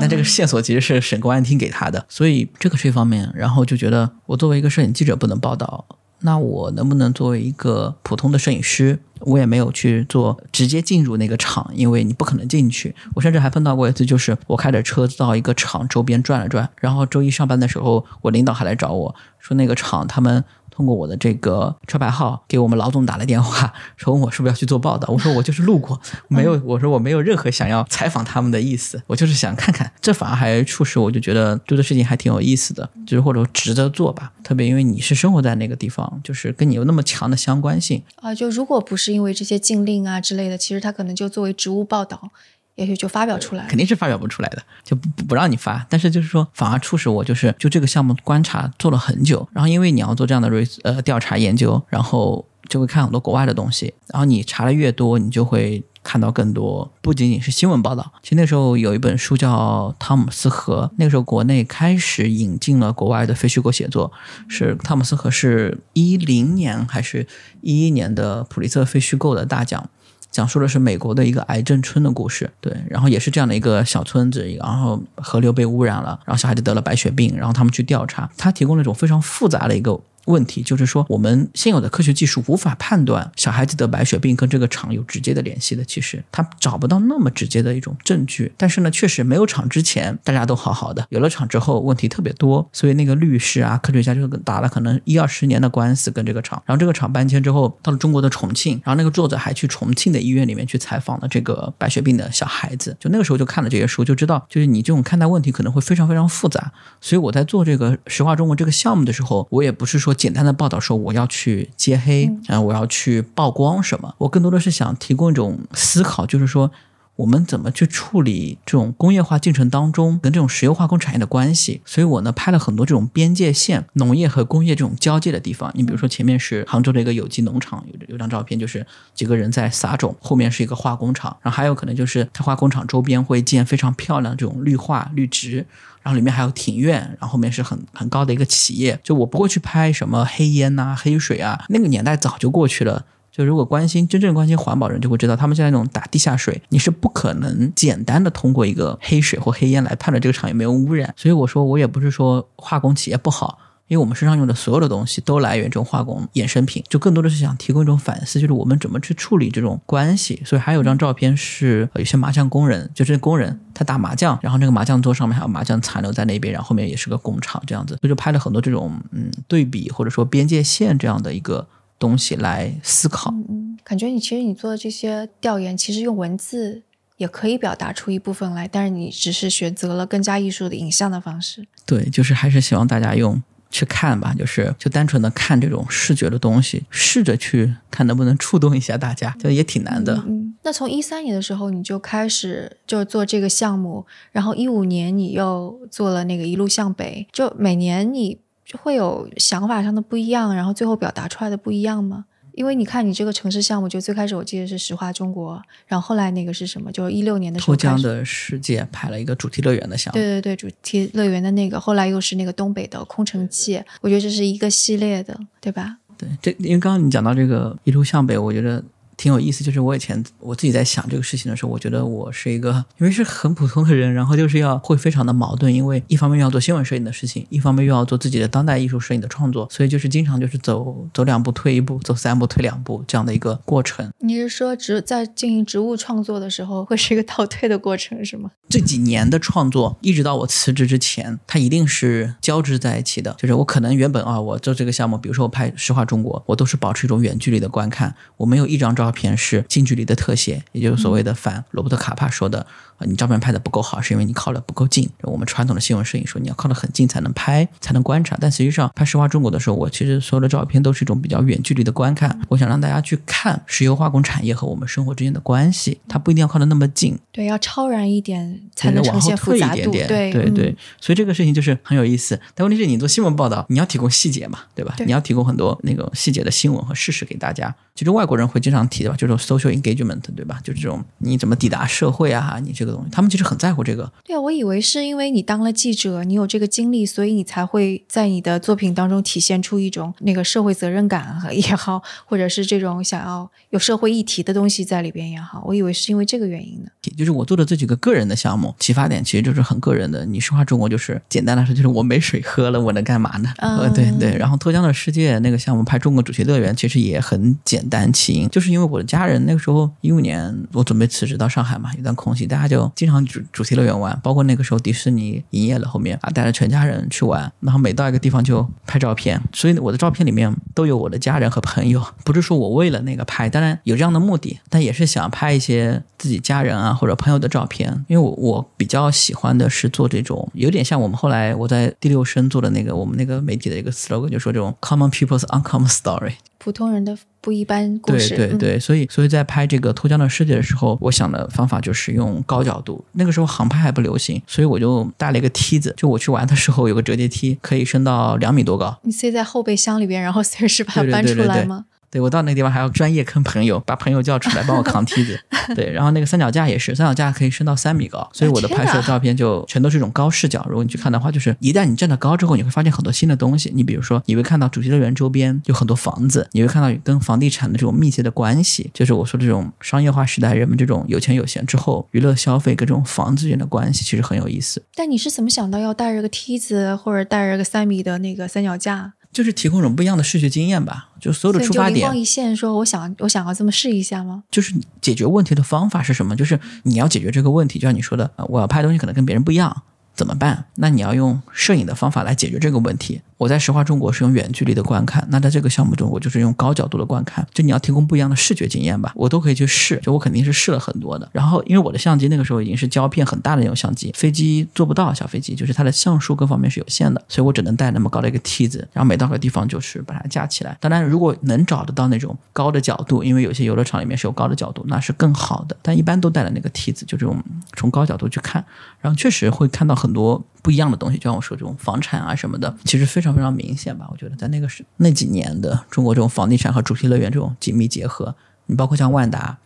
那这个线索其实是省公安厅给他的，所以这个是一方面。然后就觉得我作为一个摄影记者不能报道，那我能不能作为一个普通的摄影师？我也没有去做直接进入那个厂，因为你不可能进去。我甚至还碰到过一次，就是我开着车到一个厂周边转了转，然后周一上班的时候，我领导还来找我说那个厂他们。通过我的这个车牌号给我们老总打了电话，说问我是不是要去做报道。我说我就是路过，没有。我说我没有任何想要采访他们的意思，我就是想看看。这反而还促使我就觉得做的事情还挺有意思的，就是或者值得做吧。特别因为你是生活在那个地方，就是跟你有那么强的相关性啊。就如果不是因为这些禁令啊之类的，其实他可能就作为职务报道。也许就发表出来，肯定是发表不出来的，就不不让你发。但是就是说，反而促使我就是就这个项目观察做了很久。然后因为你要做这样的呃调查研究，然后就会看很多国外的东西。然后你查的越多，你就会看到更多，不仅仅是新闻报道。其实那时候有一本书叫《汤姆斯河》，那个时候国内开始引进了国外的非虚构写作。是汤姆斯河是一零年还是一一年的普利策非虚构的大奖。讲述的是美国的一个癌症村的故事，对，然后也是这样的一个小村子，然后河流被污染了，然后小孩就得了白血病，然后他们去调查，他提供了一种非常复杂的一个。问题就是说，我们现有的科学技术无法判断小孩子得白血病跟这个厂有直接的联系的。其实他找不到那么直接的一种证据。但是呢，确实没有厂之前大家都好好的，有了厂之后问题特别多。所以那个律师啊、科学家就打了可能 一二十年的官司跟这个厂。然后这个厂搬迁之后到了中国的重庆，然后那个作者还去重庆的医院里面去采访了这个白血病的小孩子。就那个时候就看了这些书，就知道就是你这种看待问题可能会非常非常复杂。所以我在做这个石化中国这个项目的时候，我也不是说。简单的报道说我要去揭黑啊，我要去曝光什么？我更多的是想提供一种思考，就是说我们怎么去处理这种工业化进程当中跟这种石油化工产业的关系。所以我呢拍了很多这种边界线，农业和工业这种交界的地方。你比如说前面是杭州的一个有机农场，有有张照片，就是几个人在撒种，后面是一个化工厂，然后还有可能就是它化工厂周边会建非常漂亮的这种绿化绿植。然后里面还有庭院，然后后面是很很高的一个企业。就我不会去拍什么黑烟呐、黑水啊，那个年代早就过去了。就如果关心真正关心环保人，就会知道他们现在那种打地下水，你是不可能简单的通过一个黑水或黑烟来判断这个厂有没有污染。所以我说，我也不是说化工企业不好。因为我们身上用的所有的东西都来源这种化工衍生品，就更多的是想提供一种反思，就是我们怎么去处理这种关系。所以还有张照片是有些麻将工人，就是工人他打麻将，然后那个麻将桌上面还有麻将残留在那边，然后后面也是个工厂这样子，所以就拍了很多这种嗯对比或者说边界线这样的一个东西来思考。嗯，感觉你其实你做的这些调研，其实用文字也可以表达出一部分来，但是你只是选择了更加艺术的影像的方式。对，就是还是希望大家用。去看吧，就是就单纯的看这种视觉的东西，试着去看能不能触动一下大家，就也挺难的。嗯，那从一三年的时候你就开始就做这个项目，然后一五年你又做了那个一路向北，就每年你会有想法上的不一样，然后最后表达出来的不一样吗？因为你看，你这个城市项目，就最开始我记得是石化中国，然后后来那个是什么？就是一六年的时候，脱缰的世界拍了一个主题乐园的项目。对对对，主题乐园的那个，后来又是那个东北的空城计，我觉得这是一个系列的，对吧？对，这因为刚刚你讲到这个一路向北，我觉得挺有意思。就是我以前我自己在想这个事情的时候，我觉得我是一个因为是很普通的人，然后就是要会非常的矛盾，因为一方面要做新闻摄影的事情，一方面又要做自己的当代艺术摄影的创作，所以就是经常就是走走两步退一步，走三步退两步这样的一个过程。你是说植在进行植物创作的时候会是一个倒退的过程是吗？这几年的创作，一直到我辞职之前，它一定是交织在一起的。就是我可能原本啊，我做这个项目，比如说我拍《实话中国》，我都是保持一种远距离的观看，我没有一张照照片是近距离的特写，也就是所谓的反罗伯特卡帕说的。你照片拍的不够好，是因为你靠的不够近。我们传统的新闻摄影说，你要靠得很近才能拍，才能观察。但实际上拍实话中国的时候，我其实所有的照片都是一种比较远距离的观看。我想让大家去看石油化工产业和我们生活之间的关系，它不一定要靠得那么近。对，要超然一点才能呈现复杂度。对对对，所以这个事情就是很有意思。但问题是你做新闻报道，你要提供细节嘛，对吧？你要提供很多那个细节的新闻和事实给大家。其实外国人会经常提的吧，就是 social engagement，对吧？就是这种你怎么抵达社会啊，你这个东西，他们其实很在。乎这个，对啊，我以为是因为你当了记者，你有这个经历，所以你才会在你的作品当中体现出一种那个社会责任感也好，或者是这种想要有社会议题的东西在里边也好，我以为是因为这个原因呢。就是我做的这几个个人的项目，启发点其实就是很个人的。你说话中国就是简单来说，就是我没水喝了，我能干嘛呢？呃，对对。然后脱缰的世界那个项目拍中国主题乐园，其实也很简单起因，就是因为我的家人那个时候一五年我准备辞职到上海嘛，有段空隙，大家就经常主主题乐园玩，包括那个时候迪士尼营业了，后面啊带着全家人去玩，然后每到一个地方就拍照片，所以我的照片里面都有我的家人和朋友，不是说我为了那个拍，当然有这样的目的，但也是想拍一些自己家人啊或者朋友的照片，因为我我比较喜欢的是做这种有点像我们后来我在第六声做的那个我们那个媒体的一个 slogan，就说这种 common people's uncommon story。普通人的不一般故事，对对对，所以所以在拍这个脱缰的世界的时候，我想的方法就是用高角度。那个时候航拍还不流行，所以我就带了一个梯子。就我去玩的时候，有个折叠梯，可以升到两米多高。你塞在后备箱里边，然后随时把它搬出来吗？对，我到那个地方还要专业坑朋友，把朋友叫出来帮我扛梯子。对，然后那个三脚架也是，三脚架可以升到三米高，所以我的拍摄照片就全都是一种高视角。如果你去看的话，就是一旦你站得高之后，你会发现很多新的东西。你比如说，你会看到主题乐园周边有很多房子，你会看到跟房地产的这种密切的关系，就是我说这种商业化时代，人们这种有钱有闲之后，娱乐消费跟这种房子之间的关系其实很有意思。但你是怎么想到要带着个梯子，或者带着个三米的那个三脚架？就是提供一种不一样的视觉经验吧，就所有的出发点。灵光一现，说我想我想要这么试一下吗？就是解决问题的方法是什么？就是你要解决这个问题，就像你说的，我要拍东西可能跟别人不一样，怎么办？那你要用摄影的方法来解决这个问题。我在实话中国是用远距离的观看，那在这个项目中，我就是用高角度的观看。就你要提供不一样的视觉经验吧，我都可以去试。就我肯定是试了很多的。然后，因为我的相机那个时候已经是胶片很大的那种相机，飞机做不到小飞机，就是它的像素各方面是有限的，所以我只能带那么高的一个梯子，然后每到个地方就是把它架起来。当然，如果能找得到那种高的角度，因为有些游乐场里面是有高的角度，那是更好的。但一般都带了那个梯子，就这种从高角度去看，然后确实会看到很很多不一样的东西。就像我说这种房产啊什么的，其实非常非常明显吧。我觉得在那个是那几年的中国，这种房地产和主题乐园这种紧密结合，你包括像万达、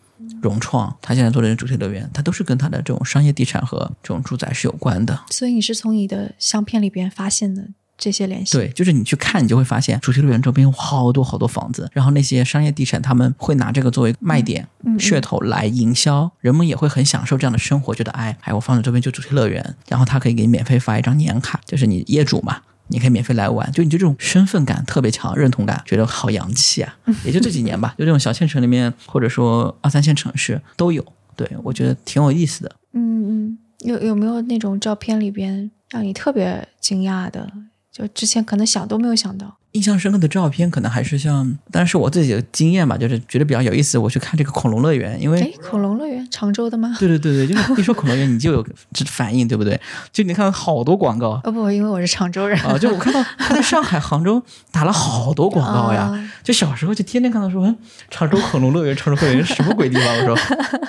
融创，他现在做的主题乐园，它都是跟它的这种商业地产和这种住宅是有关的。所以你是从你的相片里边发现的这些联系？对，就是你去看，你就会发现主题乐园周边有好多好多房子，然后那些商业地产他们会拿这个作为卖点、噱头来营销，人们也会很享受这样的生活，觉得哎哎，我放在周边就主题乐园，然后他可以给你免费发一张年卡，就是你业主嘛。你可以免费来玩，就你就这种身份感特别强，认同感，觉得好洋气啊！也就这几年吧，就这种小县城里面，或者说二三线城市都有。对我觉得挺有意思的。嗯嗯，有有没有那种照片里边让你特别惊讶的？就之前可能想都没有想到。印象深刻的照片，可能还是像，但是我自己的经验吧，就是觉得比较有意思。我去看这个恐龙乐园，因为恐龙乐园常州的吗？对对对对，就是 一说恐龙园，你就有这反应，对不对？就你看好多广告。哦不，因为我是常州人啊，就我看到 他在上海、杭州打了好多广告呀。就小时候就天天看到说，嗯，常州恐龙乐园、常州恐龙乐园什么鬼地方？我说，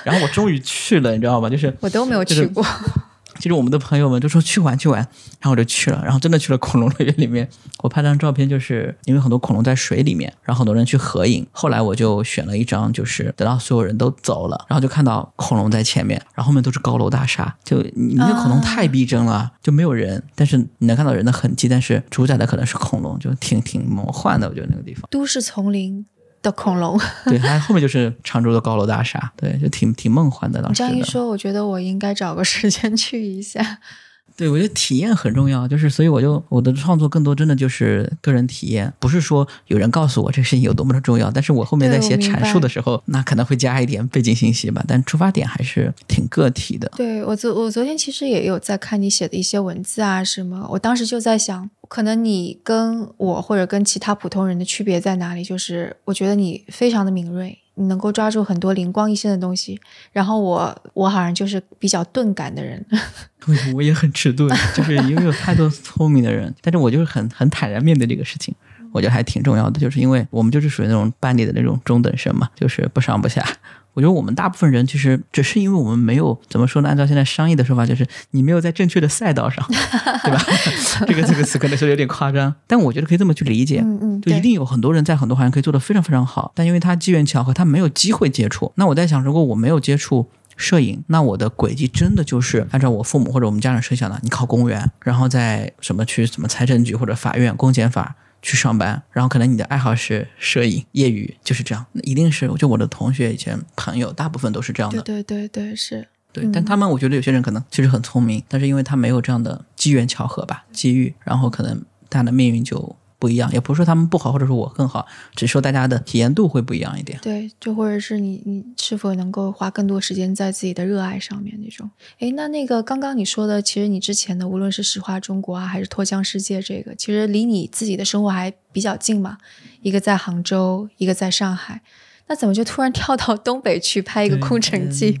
然后我终于去了，你知道吗？就是我都没有去过。其实我们的朋友们就说去玩去玩，然后我就去了，然后真的去了恐龙乐园里面。我拍张照片，就是因为很多恐龙在水里面，然后很多人去合影。后来我就选了一张，就是等到所有人都走了，然后就看到恐龙在前面，然后后面都是高楼大厦，就你那恐龙太逼真了，就没有人，但是你能看到人的痕迹，但是主宰的可能是恐龙，就挺挺魔幻的。我觉得那个地方，都市丛林。的恐龙。对，它后面就是常州的高楼大厦，对，就挺挺梦幻的。当时这样一说，我觉得我应该找个时间去一下。对，我觉得体验很重要，就是所以我就我的创作更多真的就是个人体验，不是说有人告诉我这个事情有多么的重要，但是我后面在写阐述的时候，那可能会加一点背景信息吧，但出发点还是挺个体的。对我昨我昨天其实也有在看你写的一些文字啊什么，我当时就在想，可能你跟我或者跟其他普通人的区别在哪里？就是我觉得你非常的敏锐。你能够抓住很多灵光一现的东西，然后我我好像就是比较钝感的人，我也很迟钝，就是因为有太多聪明的人，但是我就是很很坦然面对这个事情，我觉得还挺重要的，就是因为我们就是属于那种班里的那种中等生嘛，就是不上不下。我觉得我们大部分人其实只是因为我们没有怎么说呢？按照现在商业的说法，就是你没有在正确的赛道上，对吧？这个这个词可能说有点夸张，但我觉得可以这么去理解。嗯嗯，就一定有很多人在很多行业可以做得非常非常好，但因为他机缘巧合，他没有机会接触。那我在想，如果我没有接触摄影，那我的轨迹真的就是按照我父母或者我们家长设想的，你考公务员，然后在什么去什么财政局或者法院、公检法。去上班，然后可能你的爱好是摄影，业余就是这样，那一定是，就我的同学以前朋友，大部分都是这样的。对对对对，是。对，但他们我觉得有些人可能其实很聪明，但是因为他没有这样的机缘巧合吧，机遇，然后可能他的命运就。不一样，也不是说他们不好，或者说我更好，只是说大家的体验度会不一样一点。对，就或者是你你是否能够花更多时间在自己的热爱上面那种。哎，那那个刚刚你说的，其实你之前的无论是石化中国啊，还是脱缰世界，这个其实离你自己的生活还比较近嘛。一个在杭州，一个在上海，那怎么就突然跳到东北去拍一个《空城计》？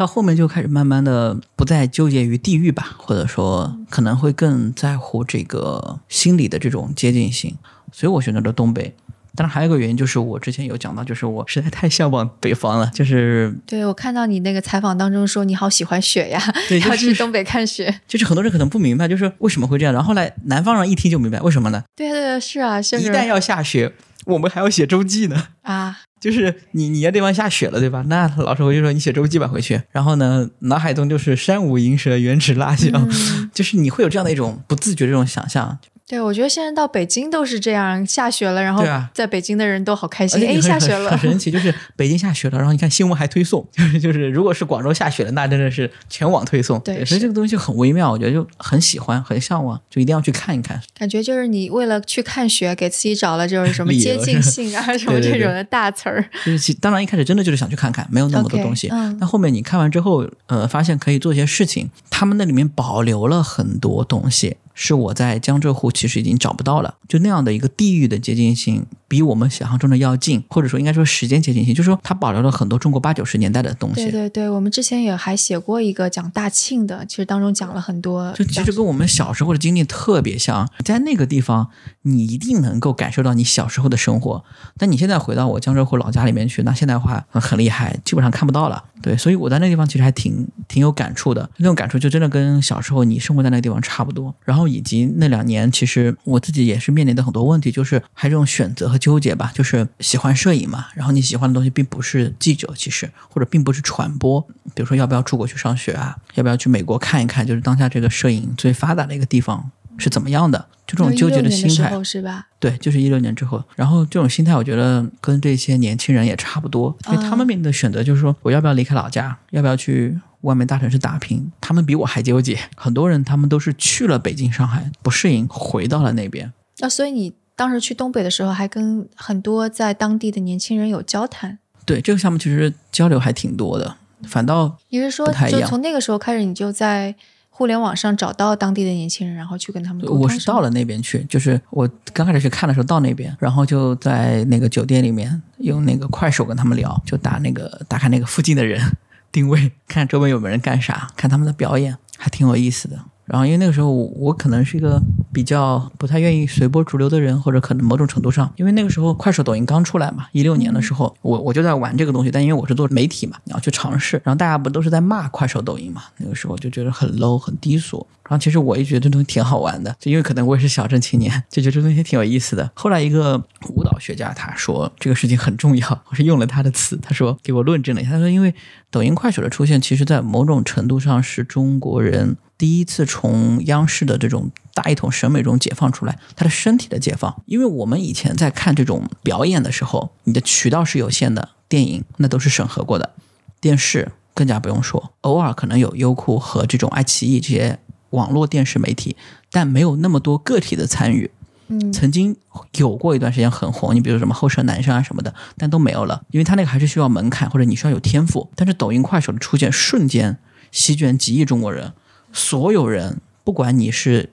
到后面就开始慢慢的不再纠结于地域吧，或者说可能会更在乎这个心理的这种接近性，所以我选择了东北。当然还有一个原因就是我之前有讲到，就是我实在太向往北方了。就是对我看到你那个采访当中说你好喜欢雪呀，对 要去东北看雪。就是很多人可能不明白，就是为什么会这样。然后后来南方人一听就明白为什么呢？对对对，是啊，一旦要下雪，我们还要写周记呢啊。就是你你那地方下雪了，对吧？那老师回去说你写周记吧，回去。然后呢，脑海中就是山舞银蛇，原驰蜡象，就是你会有这样的一种不自觉这种想象。对，我觉得现在到北京都是这样，下雪了，然后在北京的人都好开心，哎，下雪了，很神奇。就是 北京下雪了，然后你看新闻还推送，就是就是，如果是广州下雪了，那真的是全网推送。对，所以这个东西很微妙，我觉得就很喜欢，很向往，就一定要去看一看。感觉就是你为了去看雪，给自己找了就是什么接近性啊，什么这种的大词儿。就是当然一开始真的就是想去看看，没有那么多东西。那后面你看完之后，呃，发现可以做一些事情，他们那里面保留了很多东西。是我在江浙沪其实已经找不到了，就那样的一个地域的接近性。比我们想象中的要近，或者说应该说时间接近性，就是说它保留了很多中国八九十年代的东西。对对对，我们之前也还写过一个讲大庆的，其实当中讲了很多。就其实跟我们小时候的经历特别像，在那个地方你一定能够感受到你小时候的生活。但你现在回到我江浙沪老家里面去，那现代化很厉害，基本上看不到了。对，所以我在那地方其实还挺挺有感触的，那种感触就真的跟小时候你生活在那个地方差不多。然后以及那两年，其实我自己也是面临的很多问题，就是还这种选择和。纠结吧，就是喜欢摄影嘛，然后你喜欢的东西并不是记者，其实或者并不是传播。比如说，要不要出国去上学啊？要不要去美国看一看？就是当下这个摄影最发达的一个地方是怎么样的？就这种纠结的心态是吧？对，就是一六年之后。然后这种心态，我觉得跟这些年轻人也差不多，因为他们面临的选择就是说，我要不要离开老家？要不要去外面大城市打拼？他们比我还纠结。很多人他们都是去了北京、上海不适应，回到了那边。那所以你。当时去东北的时候，还跟很多在当地的年轻人有交谈。对这个项目，其实交流还挺多的。反倒你是说，就从那个时候开始，你就在互联网上找到当地的年轻人，然后去跟他们沟通。我是到了那边去，就是我刚开始去看的时候到那边，然后就在那个酒店里面用那个快手跟他们聊，就打那个打开那个附近的人 定位，看周围有没有人干啥，看他们的表演，还挺有意思的。然后，因为那个时候我可能是一个比较不太愿意随波逐流的人，或者可能某种程度上，因为那个时候快手、抖音刚出来嘛，一六年的时候，我我就在玩这个东西。但因为我是做媒体嘛，你要去尝试。然后大家不都是在骂快手、抖音嘛？那个时候就觉得很 low、很低俗。然后其实我也觉得这东西挺好玩的，就因为可能我也是小镇青年，就觉得这东西挺有意思的。后来一个舞蹈学家他说这个事情很重要，我是用了他的词，他说给我论证了一下，他说因为抖音、快手的出现，其实在某种程度上是中国人。第一次从央视的这种大一统审美中解放出来，他的身体的解放。因为我们以前在看这种表演的时候，你的渠道是有限的，电影那都是审核过的，电视更加不用说，偶尔可能有优酷和这种爱奇艺这些网络电视媒体，但没有那么多个体的参与。嗯曾经有过一段时间很红，你比如什么后生男生啊什么的，但都没有了，因为他那个还是需要门槛或者你需要有天赋。但是抖音、快手的出现，瞬间席卷几亿中国人，所有人不管你是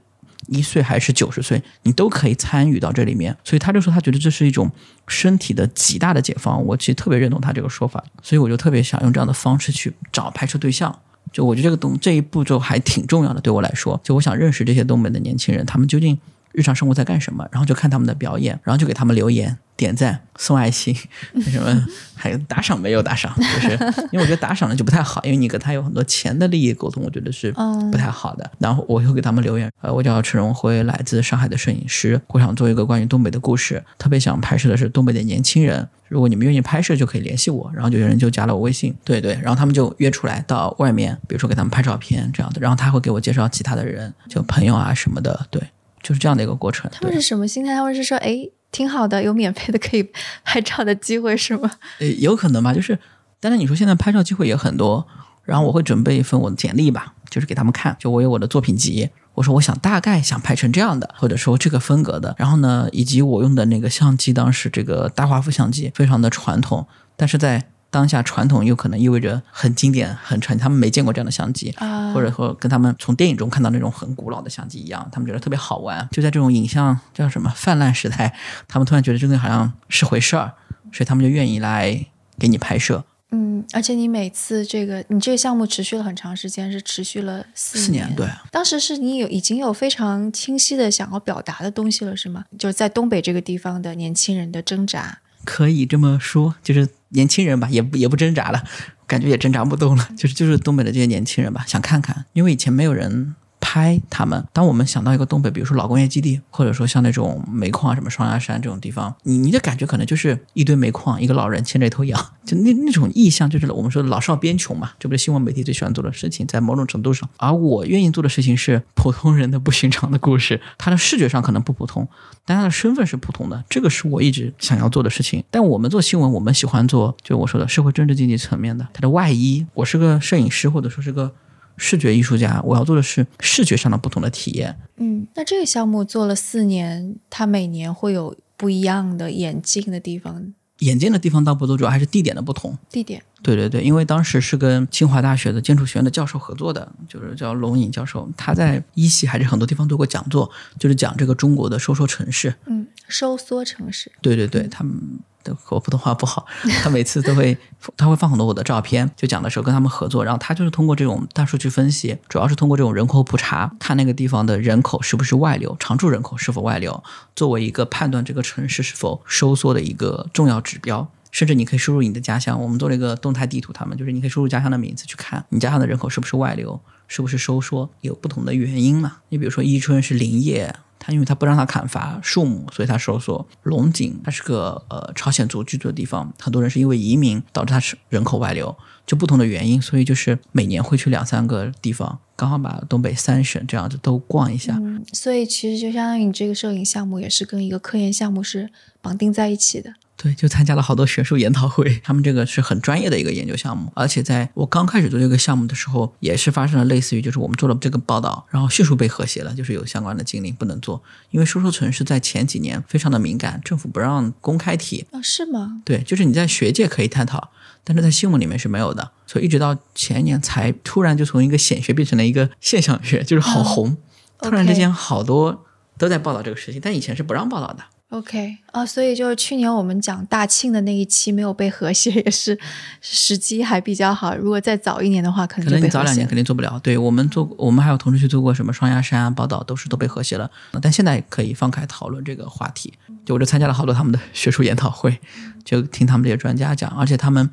一岁还是九十岁，你都可以参与到这里面。所以他就说他觉得这是一种身体的极大的解放。我其实特别认同他这个说法，所以我就特别想用这样的方式去找拍摄对象。就我觉得这个东这一步骤还挺重要的，对我来说，就我想认识这些东北的年轻人，他们究竟日常生活在干什么，然后就看他们的表演，然后就给他们留言、点赞、送爱心，什么还有打赏没有打赏，就是因为我觉得打赏了就不太好，因为你跟他有很多钱的利益沟通，我觉得是不太好的。然后我又给他们留言，呃，我叫陈荣辉，来自上海的摄影师，我想做一个关于东北的故事，特别想拍摄的是东北的年轻人。如果你们愿意拍摄，就可以联系我。然后就有人就加了我微信，对对，然后他们就约出来到外面，比如说给他们拍照片这样的，然后他会给我介绍其他的人，就朋友啊什么的，对，就是这样的一个过程。他们是什么心态？他们是说，哎，挺好的，有免费的可以 拍照的机会是吗？呃，有可能吧，就是，当然你说现在拍照机会也很多，然后我会准备一份我的简历吧，就是给他们看，就我有我的作品集，我说我想大概想拍成这样的，或者说这个风格的，然后呢，以及我用的那个相机，当时这个大画幅相机非常的传统，但是在当下传统又可能意味着很经典、很传，他们没见过这样的相机，啊，或者说跟他们从电影中看到那种很古老的相机一样，他们觉得特别好玩。就在这种影像叫什么泛滥时代，他们突然觉得这个好像是回事儿，所以他们就愿意来给你拍摄。嗯，而且你每次这个，你这个项目持续了很长时间，是持续了四四年，对，当时是你有已经有非常清晰的想要表达的东西了，是吗？就是在东北这个地方的年轻人的挣扎。可以这么说，就是年轻人吧，也不也不挣扎了，感觉也挣扎不动了，就是就是东北的这些年轻人吧，想看看，因为以前没有人拍他们。当我们想到一个东北，比如说老工业基地，或者说像那种煤矿啊什么双鸭山这种地方，你你的感觉可能就是一堆煤矿，一个老人牵着一头羊，就那那种意象，就是我们说的老少边穷嘛，这不是新闻媒体最喜欢做的事情，在某种程度上。而我愿意做的事情是普通人的不寻常的故事，他的视觉上可能不普通，但他的身份是普通的，这个是我一直想要做的事情。但我们做新闻，我们喜欢做，就我说的社会政治经济层面的，他的外衣。我是个摄影师，或者说是个视觉艺术家，我要做的是视觉上的不同的体验。嗯，那这个项目做了四年，它每年会有不一样的演进的地方、眼见的地方倒不多，主要还是地点的不同。地点。对对对，因为当时是跟清华大学的建筑学院的教授合作的，就是叫龙颖教授，他在一系还是很多地方做过讲座，就是讲这个中国的收缩城市。嗯，收缩城市。对对对，他们的我普通话不好，他每次都会他会放很多我的照片，就讲的时候跟他们合作，然后他就是通过这种大数据分析，主要是通过这种人口普查，看那个地方的人口是不是外流，常住人口是否外流，作为一个判断这个城市是否收缩的一个重要指标。甚至你可以输入你的家乡，我们做了一个动态地图，他们就是你可以输入家乡的名字去看你家乡的人口是不是外流，是不是收缩，有不同的原因嘛？你比如说伊春是林业，他因为他不让他砍伐树木，所以他收缩；龙井它是个呃朝鲜族居住的地方，很多人是因为移民导致他是人口外流，就不同的原因，所以就是每年会去两三个地方，刚好把东北三省这样子都逛一下。所以其实就相当于你这个摄影项目也是跟一个科研项目是绑定在一起的。对，就参加了好多学术研讨会，他们这个是很专业的一个研究项目，而且在我刚开始做这个项目的时候，也是发生了类似于，就是我们做了这个报道，然后迅速被和谐了，就是有相关的禁令不能做，因为收缩城市在前几年非常的敏感，政府不让公开提，啊，是吗？对，就是你在学界可以探讨，但是在新闻里面是没有的，所以一直到前年才突然就从一个显学变成了一个现象学，就是好红，突然之间好多都在报道这个事情，但以前是不让报道的。OK 啊，所以就是去年我们讲大庆的那一期没有被和谐，也是 时机还比较好。如果再早一年的话，可能你早两年肯定做不了。对我们做，我们还有同事去做过什么双鸭山啊报道，都是都被和谐了。但现在可以放开讨论这个话题。就我就参加了好多他们的 学术研讨会，就听他们这些专家讲，而且他们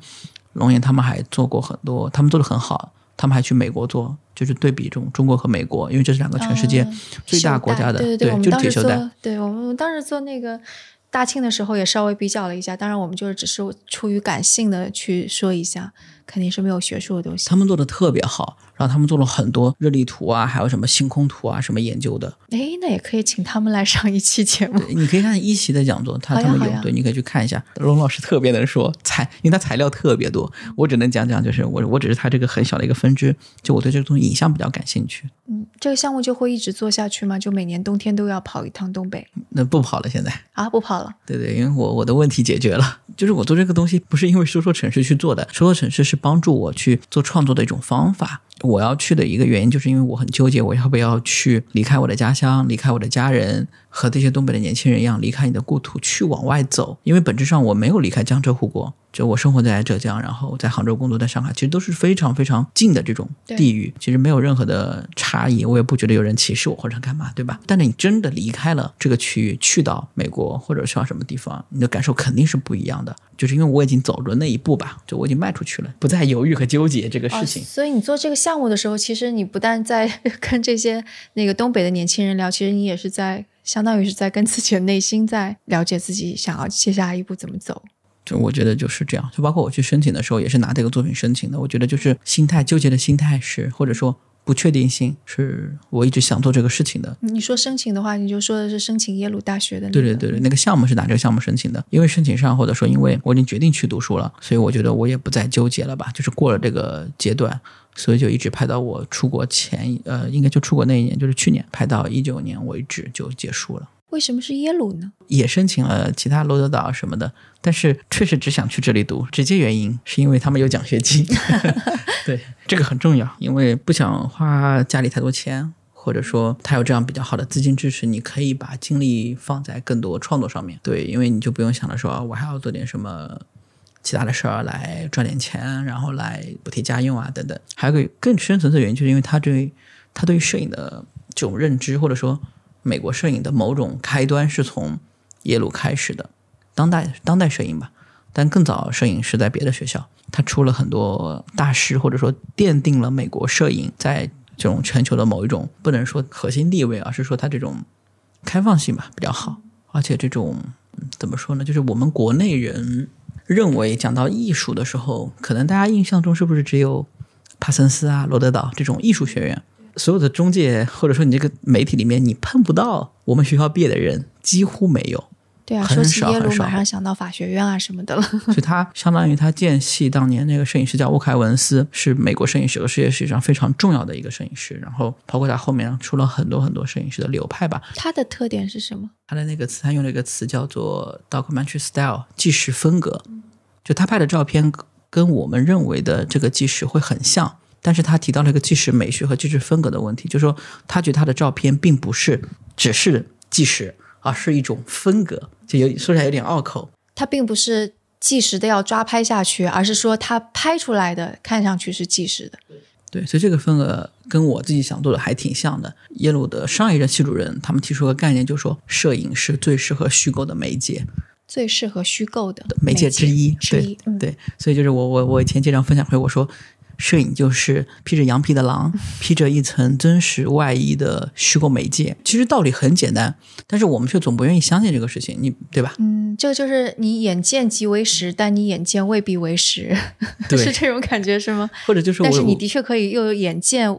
龙岩他们还做过很多，他们做的很好。他们还去美国做，就是对比这种中国和美国，因为这是两个全世界嗯最大国家的，对对，对就是铁锈带。做，对我们当时做那个大庆的时候也稍微比较了一下，当然我们就是只是出于感性的去说一下，肯定是没有学术的东西。他们做的特别好，然后他们做了很多热力图啊，还有什么星空图啊，什么研究的。哎，那也可以请他们来上一期节目。你可以看一席的讲座，他他们有，对，你可以去看一下。龙老师特别能说材，因为他材料特别多，我只能讲讲，就是我我只是他这个很小的一个分支，就我对这个东西影像比较感兴趣。嗯，这个项目就会一直做下去吗？就每年冬天都要跑一趟东北？那不跑了，现在啊，不跑了。对对，因为我我的问题解决了，就是我做这个东西不是因为说说城市去做的，说说城市是帮助我去做创作的一种方法。我要去的一个原因，就是因为我很纠结，我要不要去离开我的家乡，离开我的家人，和这些东北的年轻人一样，离开你的故土去往外走。因为本质上我没有离开江浙沪过。就我生活在浙江，然后在杭州工作，在上海，其实都是非常非常近的这种地域，其实没有任何的差异，我也不觉得有人歧视我或者干嘛，对吧？但是你真的离开了这个区域，去到美国或者去到什么地方，你的感受肯定是不一样的。就是因为我已经走了那一步吧，就我已经迈出去了，不再犹豫和纠结这个事情。所以你做这个项目的时候，其实你不但在 跟这些那个东北的年轻人聊，其实你也是在相当于是在跟自己的内心在了解自己想要接下来一步怎么走。就我觉得就是这样，就包括我去申请的时候，也是拿这个作品申请的。我觉得就是心态纠结的心态是，或者说不确定性是我一直想做这个事情的。你说申请的话，你就说的是申请耶鲁大学的。对对对对，那个项目是拿这个项目申请的，因为申请上或者说因为我已经决定去读书了，所以我觉得我也不再纠结了吧，就是过了这个阶段，所以就一直拍到我出国前，呃，应该就出国那一年，就是去年拍到一九年为止就结束了。为什么是耶鲁呢？也申请了其他罗德岛什么的，但是确实只想去这里读。直接原因是因为他们有奖学金，对这个很重要。因为不想花家里太多钱，或者说他有这样比较好的资金支持，你可以把精力放在更多创作上面。对，因为你就不用想着说我还要做点什么其他的事儿来赚点钱，然后来补贴家用啊等等。还有个更深层次的原因，就是因为他对他对于摄影的这种认知，或者说。美国摄影的某种开端是从耶鲁开始的，当代当代摄影吧，但更早摄影是在别的学校，他出了很多大师，或者说奠定了美国摄影在这种全球的某一种不能说核心地位，而是说它这种开放性吧比较好，而且这种怎么说呢？就是我们国内人认为讲到艺术的时候，可能大家印象中是不是只有帕森斯啊、罗德岛这种艺术学院？所有的中介或者说你这个媒体里面，你碰不到我们学校毕业的人，几乎没有。对啊，说起耶鲁，马上想到法学院啊什么的了。所以他相当于他间隙当年那个摄影师叫沃凯文斯，是美国摄影史和世界史上非常重要的一个摄影师。然后包括他后面出了很多很多摄影师的流派吧。他的特点是什么？他的那个词，他用了一个词叫做 documentary style，纪实风格。就他拍的照片跟我们认为的这个纪实会很像。但是他提到了一个纪实美学和纪实风格的问题，就是说他觉得他的照片并不是只是纪实，而是一种风格，就有说起来有点拗口。它并不是纪实的要抓拍下去，而是说它拍出来的看上去是纪实的。对，所以这个风格跟我自己想做的还挺像的。耶鲁的上一任系主任他们提出个概念，就是说摄影是最适合虚构的媒介，最适合虚构的媒介之一。对对，所以就是我我我以前经常分享会我说。摄影就是披着羊皮的狼，披着一层真实外衣的虚构媒介。其实道理很简单，但是我们却总不愿意相信这个事情，你对吧？嗯，这个就是你眼见即为实，但你眼见未必为实，是这种感觉是吗？或者就是，但是你的确可以又有眼见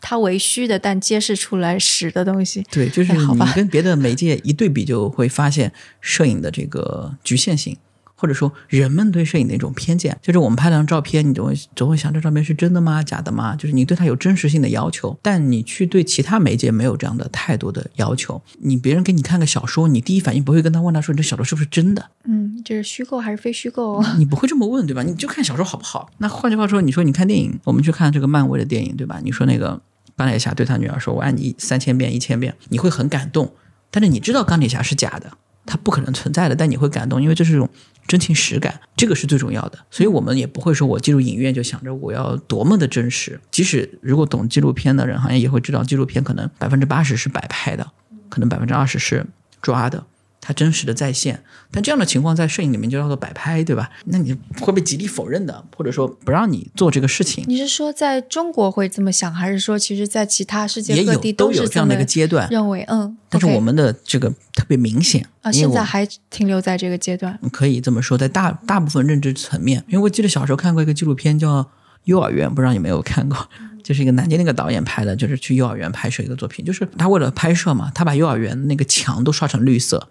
它为虚的，但揭示出来实的东西。对，就是你跟别的媒介一对比，就会发现摄影的这个局限性。或者说，人们对摄影的一种偏见，就是我们拍张照片，你总会总会想，这照片是真的吗？假的吗？就是你对它有真实性的要求，但你去对其他媒介没有这样的太多的要求。你别人给你看个小说，你第一反应不会跟他问他说，你这小说是不是真的？嗯，这是虚构还是非虚构？你不会这么问，对吧？你就看小说好不好？那换句话说，你说你看电影，我们去看这个漫威的电影，对吧？你说那个钢铁侠对他女儿说，我爱你三千遍、一千遍，你会很感动。但是你知道钢铁侠是假的，他不可能存在的，但你会感动，因为这是一种。真情实感，这个是最重要的，所以我们也不会说我进入影院就想着我要多么的真实。即使如果懂纪录片的人，好像也会知道，纪录片可能百分之八十是摆拍的，可能百分之二十是抓的。它真实的再现。但这样的情况在摄影里面就叫做摆拍，对吧？那你会被极力否认的，或者说不让你做这个事情。你是说在中国会这么想，还是说其实在其他世界各地都有这样的一个阶段？认为嗯，但是我们的这个特别明显啊，现在还停留在这个阶段。可以这么说，在大大部分认知层面，因为我记得小时候看过一个纪录片叫《幼儿园》，不知道你没有看过。就是一个南京那个导演拍的，就是去幼儿园拍摄一个作品，就是他为了拍摄嘛，他把幼儿园那个墙都刷成绿色。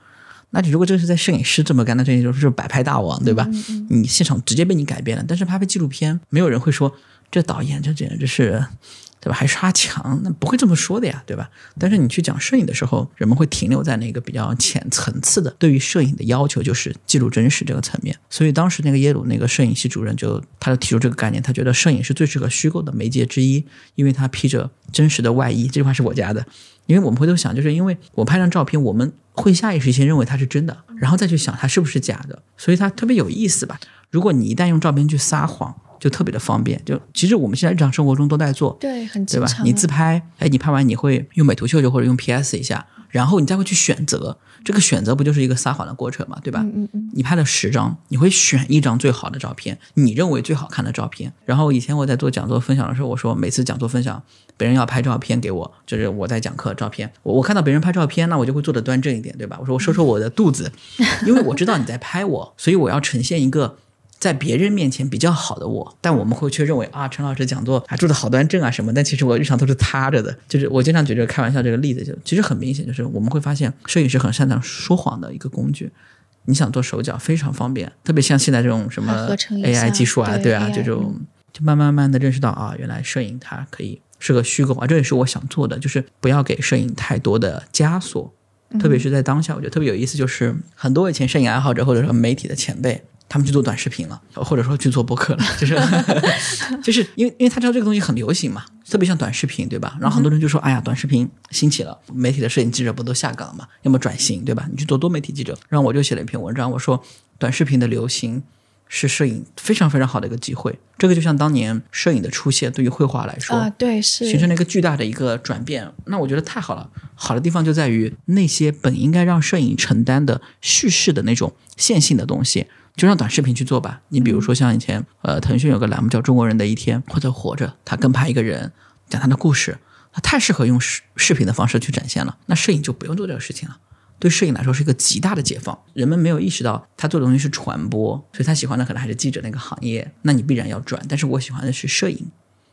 那你如果这个是在摄影师这么干，那这就是摆拍大王，对吧？你现场直接被你改变了。但是拍拍纪录片，没有人会说这导演这简直是。对吧？还刷墙，那不会这么说的呀，对吧？但是你去讲摄影的时候，人们会停留在那个比较浅层次的，对于摄影的要求就是记录真实这个层面。所以当时那个耶鲁那个摄影系主任就他就提出这个概念，他觉得摄影是最适合虚构的媒介之一，因为它披着真实的外衣。这句话是我加的，因为我们回头想，就是因为我拍张照片，我们会下意识先认为它是真的，然后再去想它是不是假的，所以它特别有意思吧？如果你一旦用照片去撒谎。就特别的方便，就其实我们现在日常生活中都在做，对，很对吧？你自拍，哎，你拍完你会用美图秀秀或者用 PS 一下，然后你再会去选择，这个选择不就是一个撒谎的过程嘛，对吧？嗯嗯嗯。你拍了十张，你会选一张最好的照片，你认为最好看的照片。然后以前我在做讲座分享的时候，我说每次讲座分享，别人要拍照片给我，就是我在讲课照片，我我看到别人拍照片，那我就会做的端正一点，对吧？我说我收收我的肚子，因为我知道你在拍我，所以我要呈现一个。在别人面前比较好的我，但我们会却认为啊，陈老师讲座啊，住的好端正啊什么。但其实我日常都是塌着的。就是我经常举这个开玩笑这个例子，就其实很明显，就是我们会发现，摄影师很擅长说谎的一个工具。你想做手脚非常方便，特别像现在这种什么 AI 技术啊，对啊，这种就慢慢慢的认识到啊，原来摄影它可以是个虚构啊，这也是我想做的，就是不要给摄影太多的枷锁，特别是在当下，我觉得特别有意思，就是很多以前摄影爱好者或者说媒体的前辈。他们去做短视频了，或者说去做播客了，就是 就是因为因为他知道这个东西很流行嘛，特别像短视频，对吧？然后很多人就说：“哎呀，短视频兴起了，媒体的摄影记者不都下岗嘛？要么转型，对吧？你去做多媒体记者。”然后我就写了一篇文章，我说：“短视频的流行是摄影非常非常好的一个机会。这个就像当年摄影的出现对于绘画来说啊，对，是形成了一个巨大的一个转变。那我觉得太好了，好的地方就在于那些本应该让摄影承担的叙事的那种线性的东西。”就让短视频去做吧。你比如说像以前，呃，腾讯有个栏目叫《中国人的一天》或者《活着》，他跟拍一个人讲他的故事，他太适合用视视频的方式去展现了。那摄影就不用做这个事情了。对摄影来说是一个极大的解放。人们没有意识到他做的东西是传播，所以他喜欢的可能还是记者那个行业。那你必然要转。但是我喜欢的是摄影，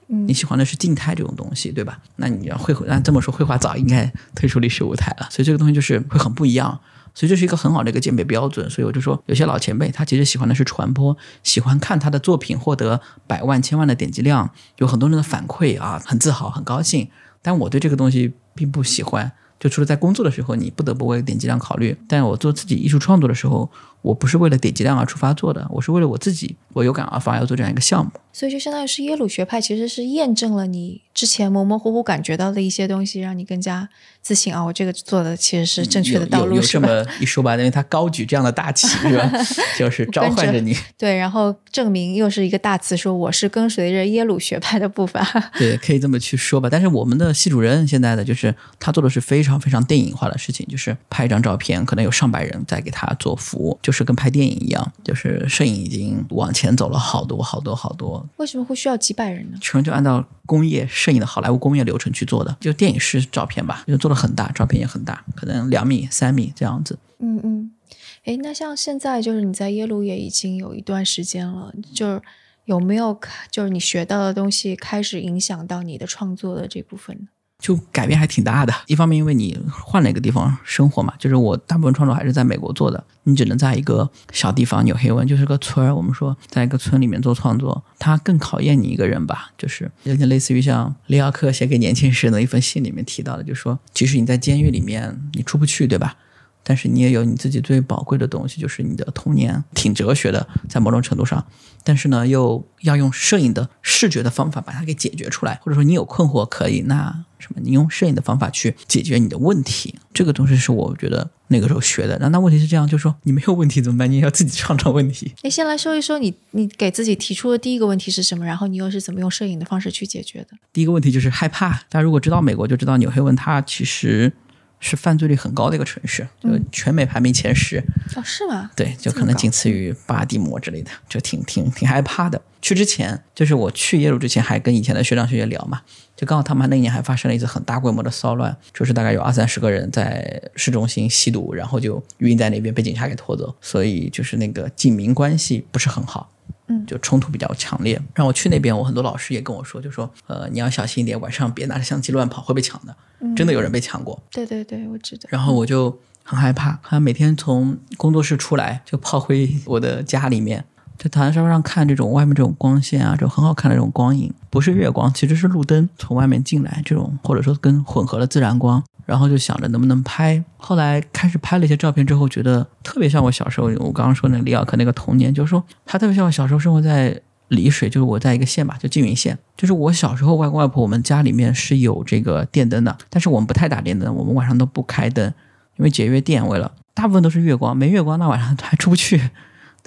嗯，你喜欢的是静态这种东西，对吧？那你要绘，那这么说，绘画早应该退出历史舞台了。所以这个东西就是会很不一样。所以这是一个很好的一个鉴别标准，所以我就说，有些老前辈他其实喜欢的是传播，喜欢看他的作品获得百万、千万的点击量，有很多人的反馈啊，很自豪、很高兴。但我对这个东西并不喜欢。就除了在工作的时候，你不得不为点击量考虑。但我做自己艺术创作的时候，我不是为了点击量而出发做的，我是为了我自己，我有感而发要做这样一个项目。所以就相当于是耶鲁学派，其实是验证了你之前模模糊糊感觉到的一些东西，让你更加自信啊！我这个做的其实是正确的道路，是吧？这么一说吧，因为他高举这样的大旗，是吧？就是召唤着你。对，然后证明又是一个大词，说我是跟随着耶鲁学派的步伐。对，可以这么去说吧。但是我们的系主任现在的就是他做的是非常非常电影化的事情，就是拍一张照片，可能有上百人在给他做服务，就是跟拍电影一样，就是摄影已经往前走了好多好多好多。为什么会需要几百人呢？全就按照工业摄影的好莱坞工业流程去做的，就电影师照片吧，就做的很大，照片也很大，可能两米、三米这样子。嗯嗯，哎，那像现在就是你在耶鲁也已经有一段时间了，就是有没有就是你学到的东西开始影响到你的创作的这部分呢？就改变还挺大的。一方面，因为你换了一个地方生活嘛，就是我大部分创作还是在美国做的，你只能在一个小地方纽黑文，就是个村儿。我们说，在一个村里面做创作，它更考验你一个人吧。就是有点类似于像里奥克写给年轻时的一封信里面提到的，就说，其实你在监狱里面，你出不去，对吧？但是你也有你自己最宝贵的东西，就是你的童年，挺哲学的，在某种程度上。但是呢，又要用摄影的视觉的方法把它给解决出来，或者说你有困惑可以那什么，你用摄影的方法去解决你的问题。这个东西是我觉得那个时候学的。那那问题是这样，就是说你没有问题怎么办？你也要自己创造问题。哎，先来说一说你你给自己提出的第一个问题是什么？然后你又是怎么用摄影的方式去解决的？第一个问题就是害怕。大家如果知道美国，就知道纽黑文，它其实。是犯罪率很高的一个城市，就全美排名前十。哦，是吗？对，就可能仅次于巴蒂摩之类的，就挺挺挺害怕的。去之前，就是我去耶鲁之前，还跟以前的学长学姐聊嘛，就刚好他们那年还发生了一次很大规模的骚乱，就是大概有二三十个人在市中心吸毒，然后就晕在那边被警察给拖走，所以就是那个警民关系不是很好。嗯，就冲突比较强烈。让我去那边，我很多老师也跟我说，就说，呃，你要小心一点，晚上别拿着相机乱跑，会被抢的。真的有人被抢过。对对对，我知道。然后我就很害怕，好像每天从工作室出来就跑回我的家里面，就躺在沙发上看这种外面这种光线啊，这种很好看的这种光影，不是月光，其实是路灯从外面进来，这种或者说跟混合了自然光。然后就想着能不能拍，后来开始拍了一些照片之后，觉得特别像我小时候。我刚刚说那李奥克那个童年，就是说他特别像我小时候生活在丽水，就是我在一个县吧，就缙云县。就是我小时候外公外婆我们家里面是有这个电灯的，但是我们不太打电灯，我们晚上都不开灯，因为节约电。为了大部分都是月光，没月光那晚上还出不去。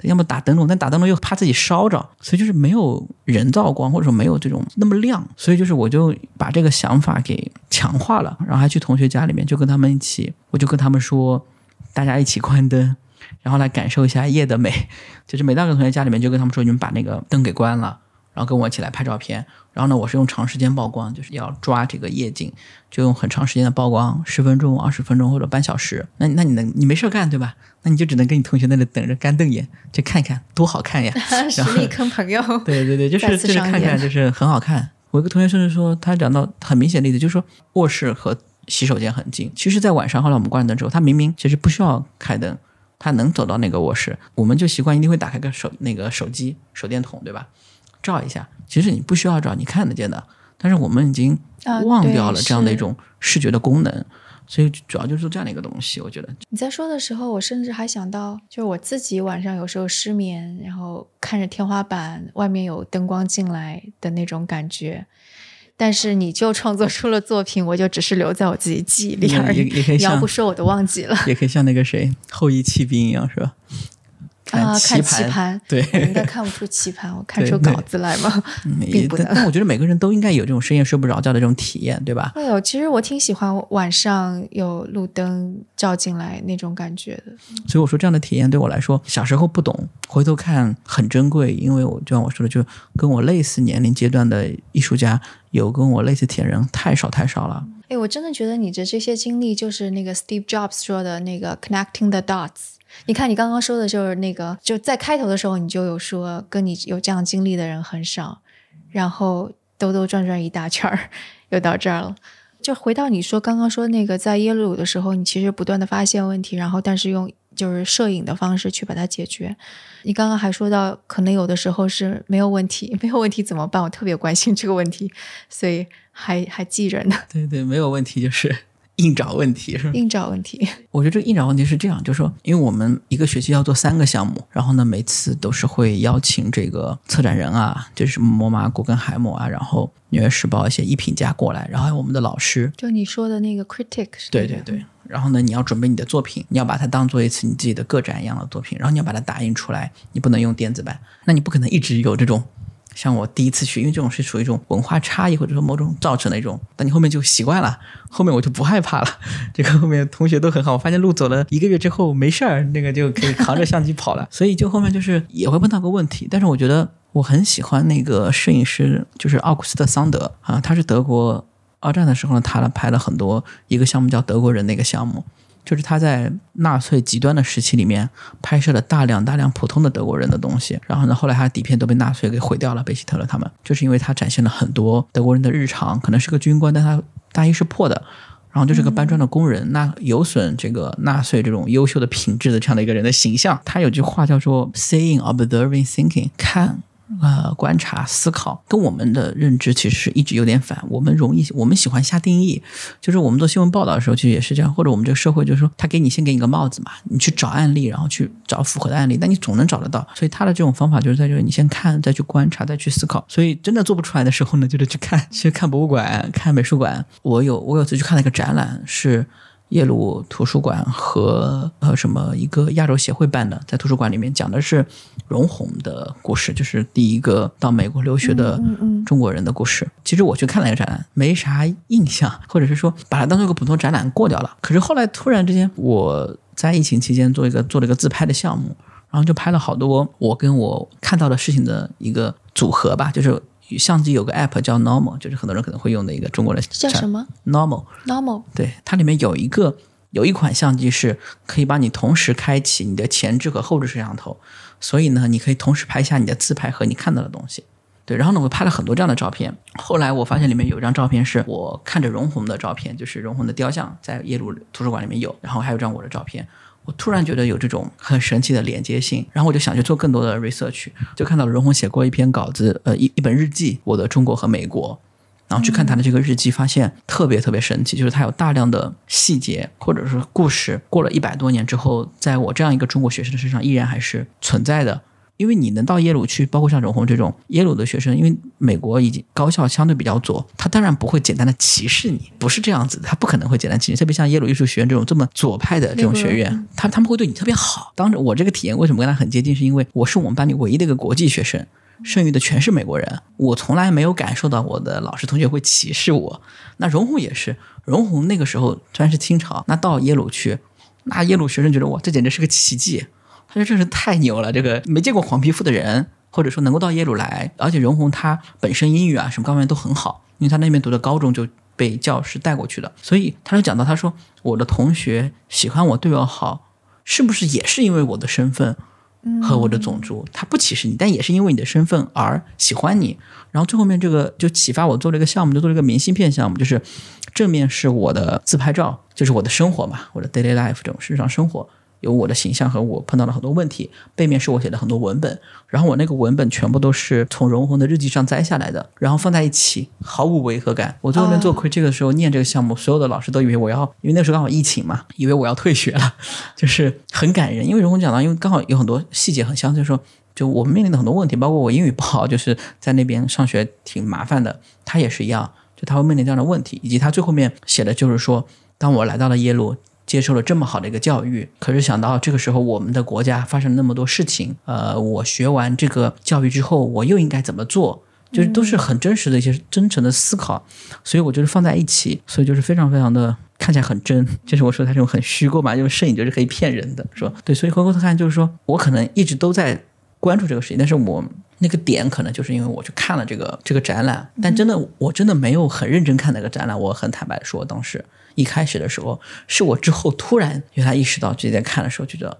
要么打灯笼，但打灯笼又怕自己烧着，所以就是没有人造光，或者说没有这种那么亮，所以就是我就把这个想法给强化了，然后还去同学家里面，就跟他们一起，我就跟他们说，大家一起关灯，然后来感受一下夜的美，就是每到个同学家里面，就跟他们说，你们把那个灯给关了。然后跟我一起来拍照片，然后呢，我是用长时间曝光，就是要抓这个夜景，就用很长时间的曝光，十分钟、二十分钟或者半小时。那那你能你没事干对吧？那你就只能跟你同学那里等着干瞪眼，就看看多好看呀！实力坑朋友。对对对，就是就是看看，就是很好看。我一个同学甚至说，他讲到很明显的例子，就是说卧室和洗手间很近。其实，在晚上后来我们关灯之后，他明明其实不需要开灯，他能走到那个卧室。我们就习惯一定会打开个手那个手机手电筒，对吧？照一下，其实你不需要照，你看得见的。但是我们已经忘掉了这样的一种视觉的功能，所以主要就是这样的一个东西。我觉得你在说的时候，我甚至还想到，就是我自己晚上有时候失眠，然后看着天花板外面有灯光进来的那种感觉。但是你就创作出了作品，我就只是留在我自己记忆里而已。你要不说我都忘记了。也可以像那个谁后羿弃兵一样，是吧？啊，看棋盘，对，应该看不出棋盘，我看出稿子来吗？并不能。但我觉得每个人都应该有这种深夜睡不着觉的这种体验，对吧？会有，其实我挺喜欢晚上有路灯照进来那种感觉的。所以我说这样的体验对我来说，小时候不懂，回头看很珍贵，因为我就像我说的，就跟我类似年龄阶段的艺术家，有跟我类似体验人太少太少了。哎，我真的觉得你的这些经历，就是那个 Steve Jobs 说的那个 connecting the dots。你看，你刚刚说的就是那个，就在开头的时候，你就有说跟你有这样经历的人很少，然后兜兜转转一大圈儿，又到这儿了。就回到你说刚刚说那个，在耶鲁的时候，你其实不断的发现问题，然后但是用就是摄影的方式去把它解决。你刚刚还说到，可能有的时候是没有问题，没有问题怎么办？我特别关心这个问题，所以还还记着呢。对对，没有问题就是。硬找问题是吧？硬找问题，我觉得这个硬找问题是这样，就是说，因为我们一个学期要做三个项目，然后呢，每次都是会邀请这个策展人啊，就是什么摩马古根海姆啊，然后纽约时报一些艺评家过来，然后还有我们的老师，就你说的那个 critic，对对对，然后呢，你要准备你的作品，你要把它当做一次你自己的个展一样的作品，然后你要把它打印出来，你不能用电子版，那你不可能一直有这种。像我第一次去，因为这种是属于一种文化差异，或者说某种造成的一种，但你后面就习惯了，后面我就不害怕了。这个后面同学都很好，我发现路走了一个月之后没事儿，那个就可以扛着相机跑了。所以就后面就是也会碰到个问题，但是我觉得我很喜欢那个摄影师，就是奥古斯特·桑德啊，他是德国二战的时候呢，他拍了很多一个项目叫德国人那个项目。就是他在纳粹极端的时期里面拍摄了大量大量普通的德国人的东西，然后呢，后来他的底片都被纳粹给毁掉了，被希特勒他们，就是因为他展现了很多德国人的日常，可能是个军官，但他大衣是破的，然后就是个搬砖的工人，那有损这个纳粹这种优秀的品质的这样的一个人的形象。他有句话叫做 “seeing, observing, thinking”，看。呃，观察、思考，跟我们的认知其实是一直有点反。我们容易，我们喜欢下定义，就是我们做新闻报道的时候，其实也是这样。或者我们这个社会，就是说，他给你先给你个帽子嘛，你去找案例，然后去找符合的案例，那你总能找得到。所以他的这种方法就是在这里，你先看，再去观察，再去思考。所以真的做不出来的时候呢，就得去看，去看博物馆、看美术馆。我有，我有次去看了一个展览，是。耶鲁图书馆和呃什么一个亚洲协会办的，在图书馆里面讲的是容闳的故事，就是第一个到美国留学的中国人的故事。其实我去看了一个展览，没啥印象，或者是说把它当做一个普通展览过掉了。可是后来突然之间，我在疫情期间做一个做了一个自拍的项目，然后就拍了好多我跟我看到的事情的一个组合吧，就是相机有个 app 叫 Normal，就是很多人可能会用的一个中国的叫什么 Normal Normal，对，它里面有一个有一款相机是可以帮你同时开启你的前置和后置摄像头，所以呢，你可以同时拍下你的自拍和你看到的东西。对，然后呢，我拍了很多这样的照片。后来我发现里面有一张照片是我看着容闳的照片，就是容闳的雕像在耶鲁图书馆里面有，然后还有张我的照片。我突然觉得有这种很神奇的连接性，然后我就想去做更多的 research，就看到了容闳写过一篇稿子，呃，一一本日记，《我的中国和美国》，然后去看他的这个日记，发现特别特别神奇，就是他有大量的细节或者是故事，过了一百多年之后，在我这样一个中国学生的身上依然还是存在的。因为你能到耶鲁去，包括像荣宏这种耶鲁的学生，因为美国已经高校相对比较左，他当然不会简单的歧视你，不是这样子，他不可能会简单歧视。特别像耶鲁艺术学院这种这么左派的这种学院，他他们会对你特别好。当着我这个体验为什么跟他很接近，是因为我是我们班里唯一的一个国际学生，剩余的全是美国人，我从来没有感受到我的老师同学会歧视我。那荣宏也是，荣宏那个时候虽然是清朝，那到耶鲁去，那耶鲁学生觉得哇，这简直是个奇迹。他说：“这是太牛了，这个没见过黄皮肤的人，或者说能够到耶鲁来，而且荣宏他本身英语啊什么各方面都很好，因为他那边读的高中就被教师带过去的，所以他就讲到，他说我的同学喜欢我对我好，是不是也是因为我的身份和我的种族？他不歧视你，但也是因为你的身份而喜欢你。然后最后面这个就启发我做了一个项目，就做了一个明信片项目，就是正面是我的自拍照，就是我的生活嘛，我的 daily life 这种日常生活。”有我的形象和我碰到了很多问题，背面是我写的很多文本，然后我那个文本全部都是从荣宏的日记上摘下来的，然后放在一起，毫无违和感。我最后面做 critic 的时候念这个项目，所有的老师都以为我要，因为那时候刚好疫情嘛，以为我要退学了，就是很感人。因为荣宏讲到，因为刚好有很多细节很相似，说就我们面临的很多问题，包括我英语不好，就是在那边上学挺麻烦的，他也是一样，就他会面临这样的问题，以及他最后面写的就是说，当我来到了耶鲁。接受了这么好的一个教育，可是想到这个时候我们的国家发生那么多事情，呃，我学完这个教育之后，我又应该怎么做？就是都是很真实的一些真诚的思考，所以我觉得放在一起，所以就是非常非常的看起来很真。就是我说他这种很虚构嘛，因为摄影就是可以骗人的，说对。所以回过头看，就是说我可能一直都在关注这个事情，但是我那个点可能就是因为我去看了这个这个展览，但真的我真的没有很认真看那个展览，我很坦白说，当时。一开始的时候，是我之后突然原来意识到，自己在看的时候觉得，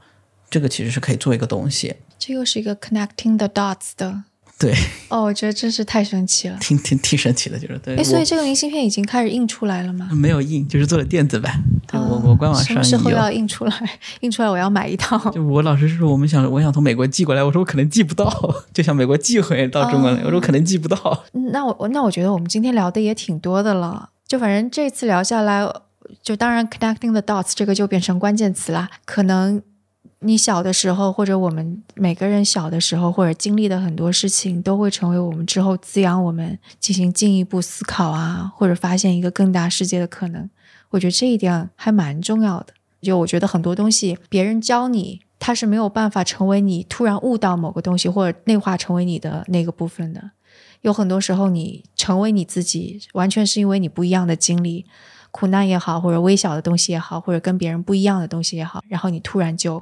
这个其实是可以做一个东西。这又是一个 connecting the dots 的。对。哦，我觉得真是太神奇了。挺挺挺神奇的，就是对。哎，所以这个明信片已经开始印出来了吗？没有印，就是做了电子版。对我我官网上什么时候要印出来？印出来我要买一套。就我老师说，我们想我想从美国寄过来，我说我可能寄不到，就想美国寄回到中国来，我说可能寄不到。那我那我觉得我们今天聊的也挺多的了，就反正这次聊下来。就当然，connecting the dots 这个就变成关键词啦。可能你小的时候，或者我们每个人小的时候，或者经历的很多事情，都会成为我们之后滋养我们进行进一步思考啊，或者发现一个更大世界的可能。我觉得这一点还蛮重要的。就我觉得很多东西，别人教你，他是没有办法成为你突然悟到某个东西，或者内化成为你的那个部分的。有很多时候，你成为你自己，完全是因为你不一样的经历。苦难也好，或者微小的东西也好，或者跟别人不一样的东西也好，然后你突然就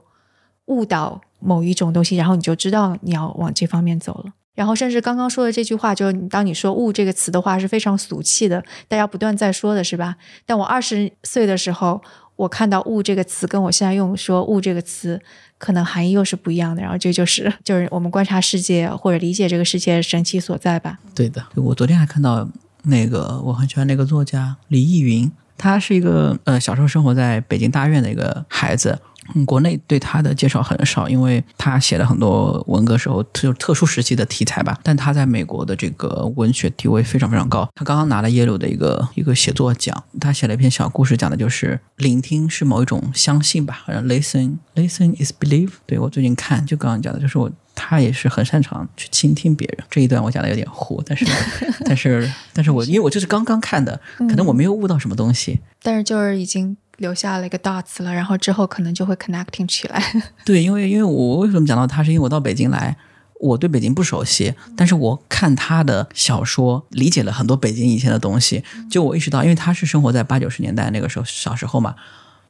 误导某一种东西，然后你就知道你要往这方面走了。然后甚至刚刚说的这句话，就是当你说“悟”这个词的话，是非常俗气的，大家不断在说的是吧？但我二十岁的时候，我看到“悟”这个词，跟我现在用说“悟”这个词，可能含义又是不一样的。然后这就是就是我们观察世界或者理解这个世界神奇所在吧？对的，我昨天还看到。那个我很喜欢那个作家李易云，他是一个呃小时候生活在北京大院的一个孩子。嗯，国内对他的介绍很少，因为他写了很多文革时候特特殊时期的题材吧。但他在美国的这个文学地位非常非常高。他刚刚拿了耶鲁的一个一个写作奖，他写了一篇小故事，讲的就是聆听是某一种相信吧，好像 listen listen is believe。对我最近看就刚刚讲的，就是我他也是很擅长去倾听别人。这一段我讲的有点糊，但是 但是但是我因为我就是刚刚看的，可能我没有悟到什么东西，但是就是已经。留下了一个 dots 了，然后之后可能就会 connecting 起来。对，因为因为我为什么讲到他，是因为我到北京来，我对北京不熟悉，但是我看他的小说，理解了很多北京以前的东西。就我意识到，因为他是生活在八九十年代那个时候，小时候嘛，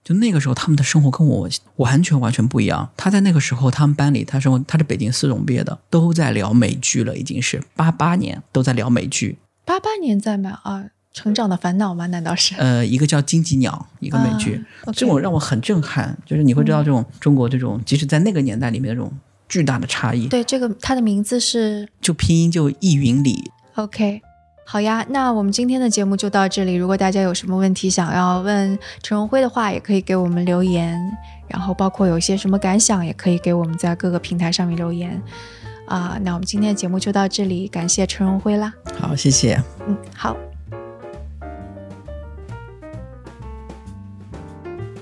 就那个时候他们的生活跟我完全完全不一样。他在那个时候，他们班里他生活，他是北京四中毕业的，都在聊美剧了，已经是八八年都在聊美剧。八八年在吗？啊，成长的烦恼吗？难道是？呃，一个叫《荆棘鸟》，一个美剧，这种让我很震撼。就是你会知道，这种中国这种，即使在那个年代里面的这种。巨大的差异。对，这个它的名字是，就拼音就易云里。OK，好呀，那我们今天的节目就到这里。如果大家有什么问题想要问陈荣辉的话，也可以给我们留言。然后包括有一些什么感想，也可以给我们在各个平台上面留言。啊，那我们今天的节目就到这里，感谢陈荣辉啦。好，谢谢。嗯，好。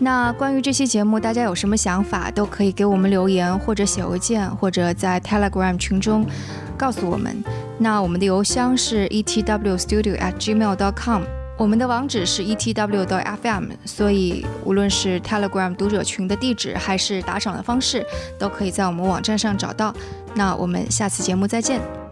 那关于这期节目，大家有什么想法，都可以给我们留言，或者写邮件，或者在 Telegram 群中告诉我们。那我们的邮箱是 etwstudio@gmail.com，我们的网址是 etw.fm。所以无论是 Telegram 读者群的地址，还是打赏的方式，都可以在我们网站上找到。那我们下次节目再见。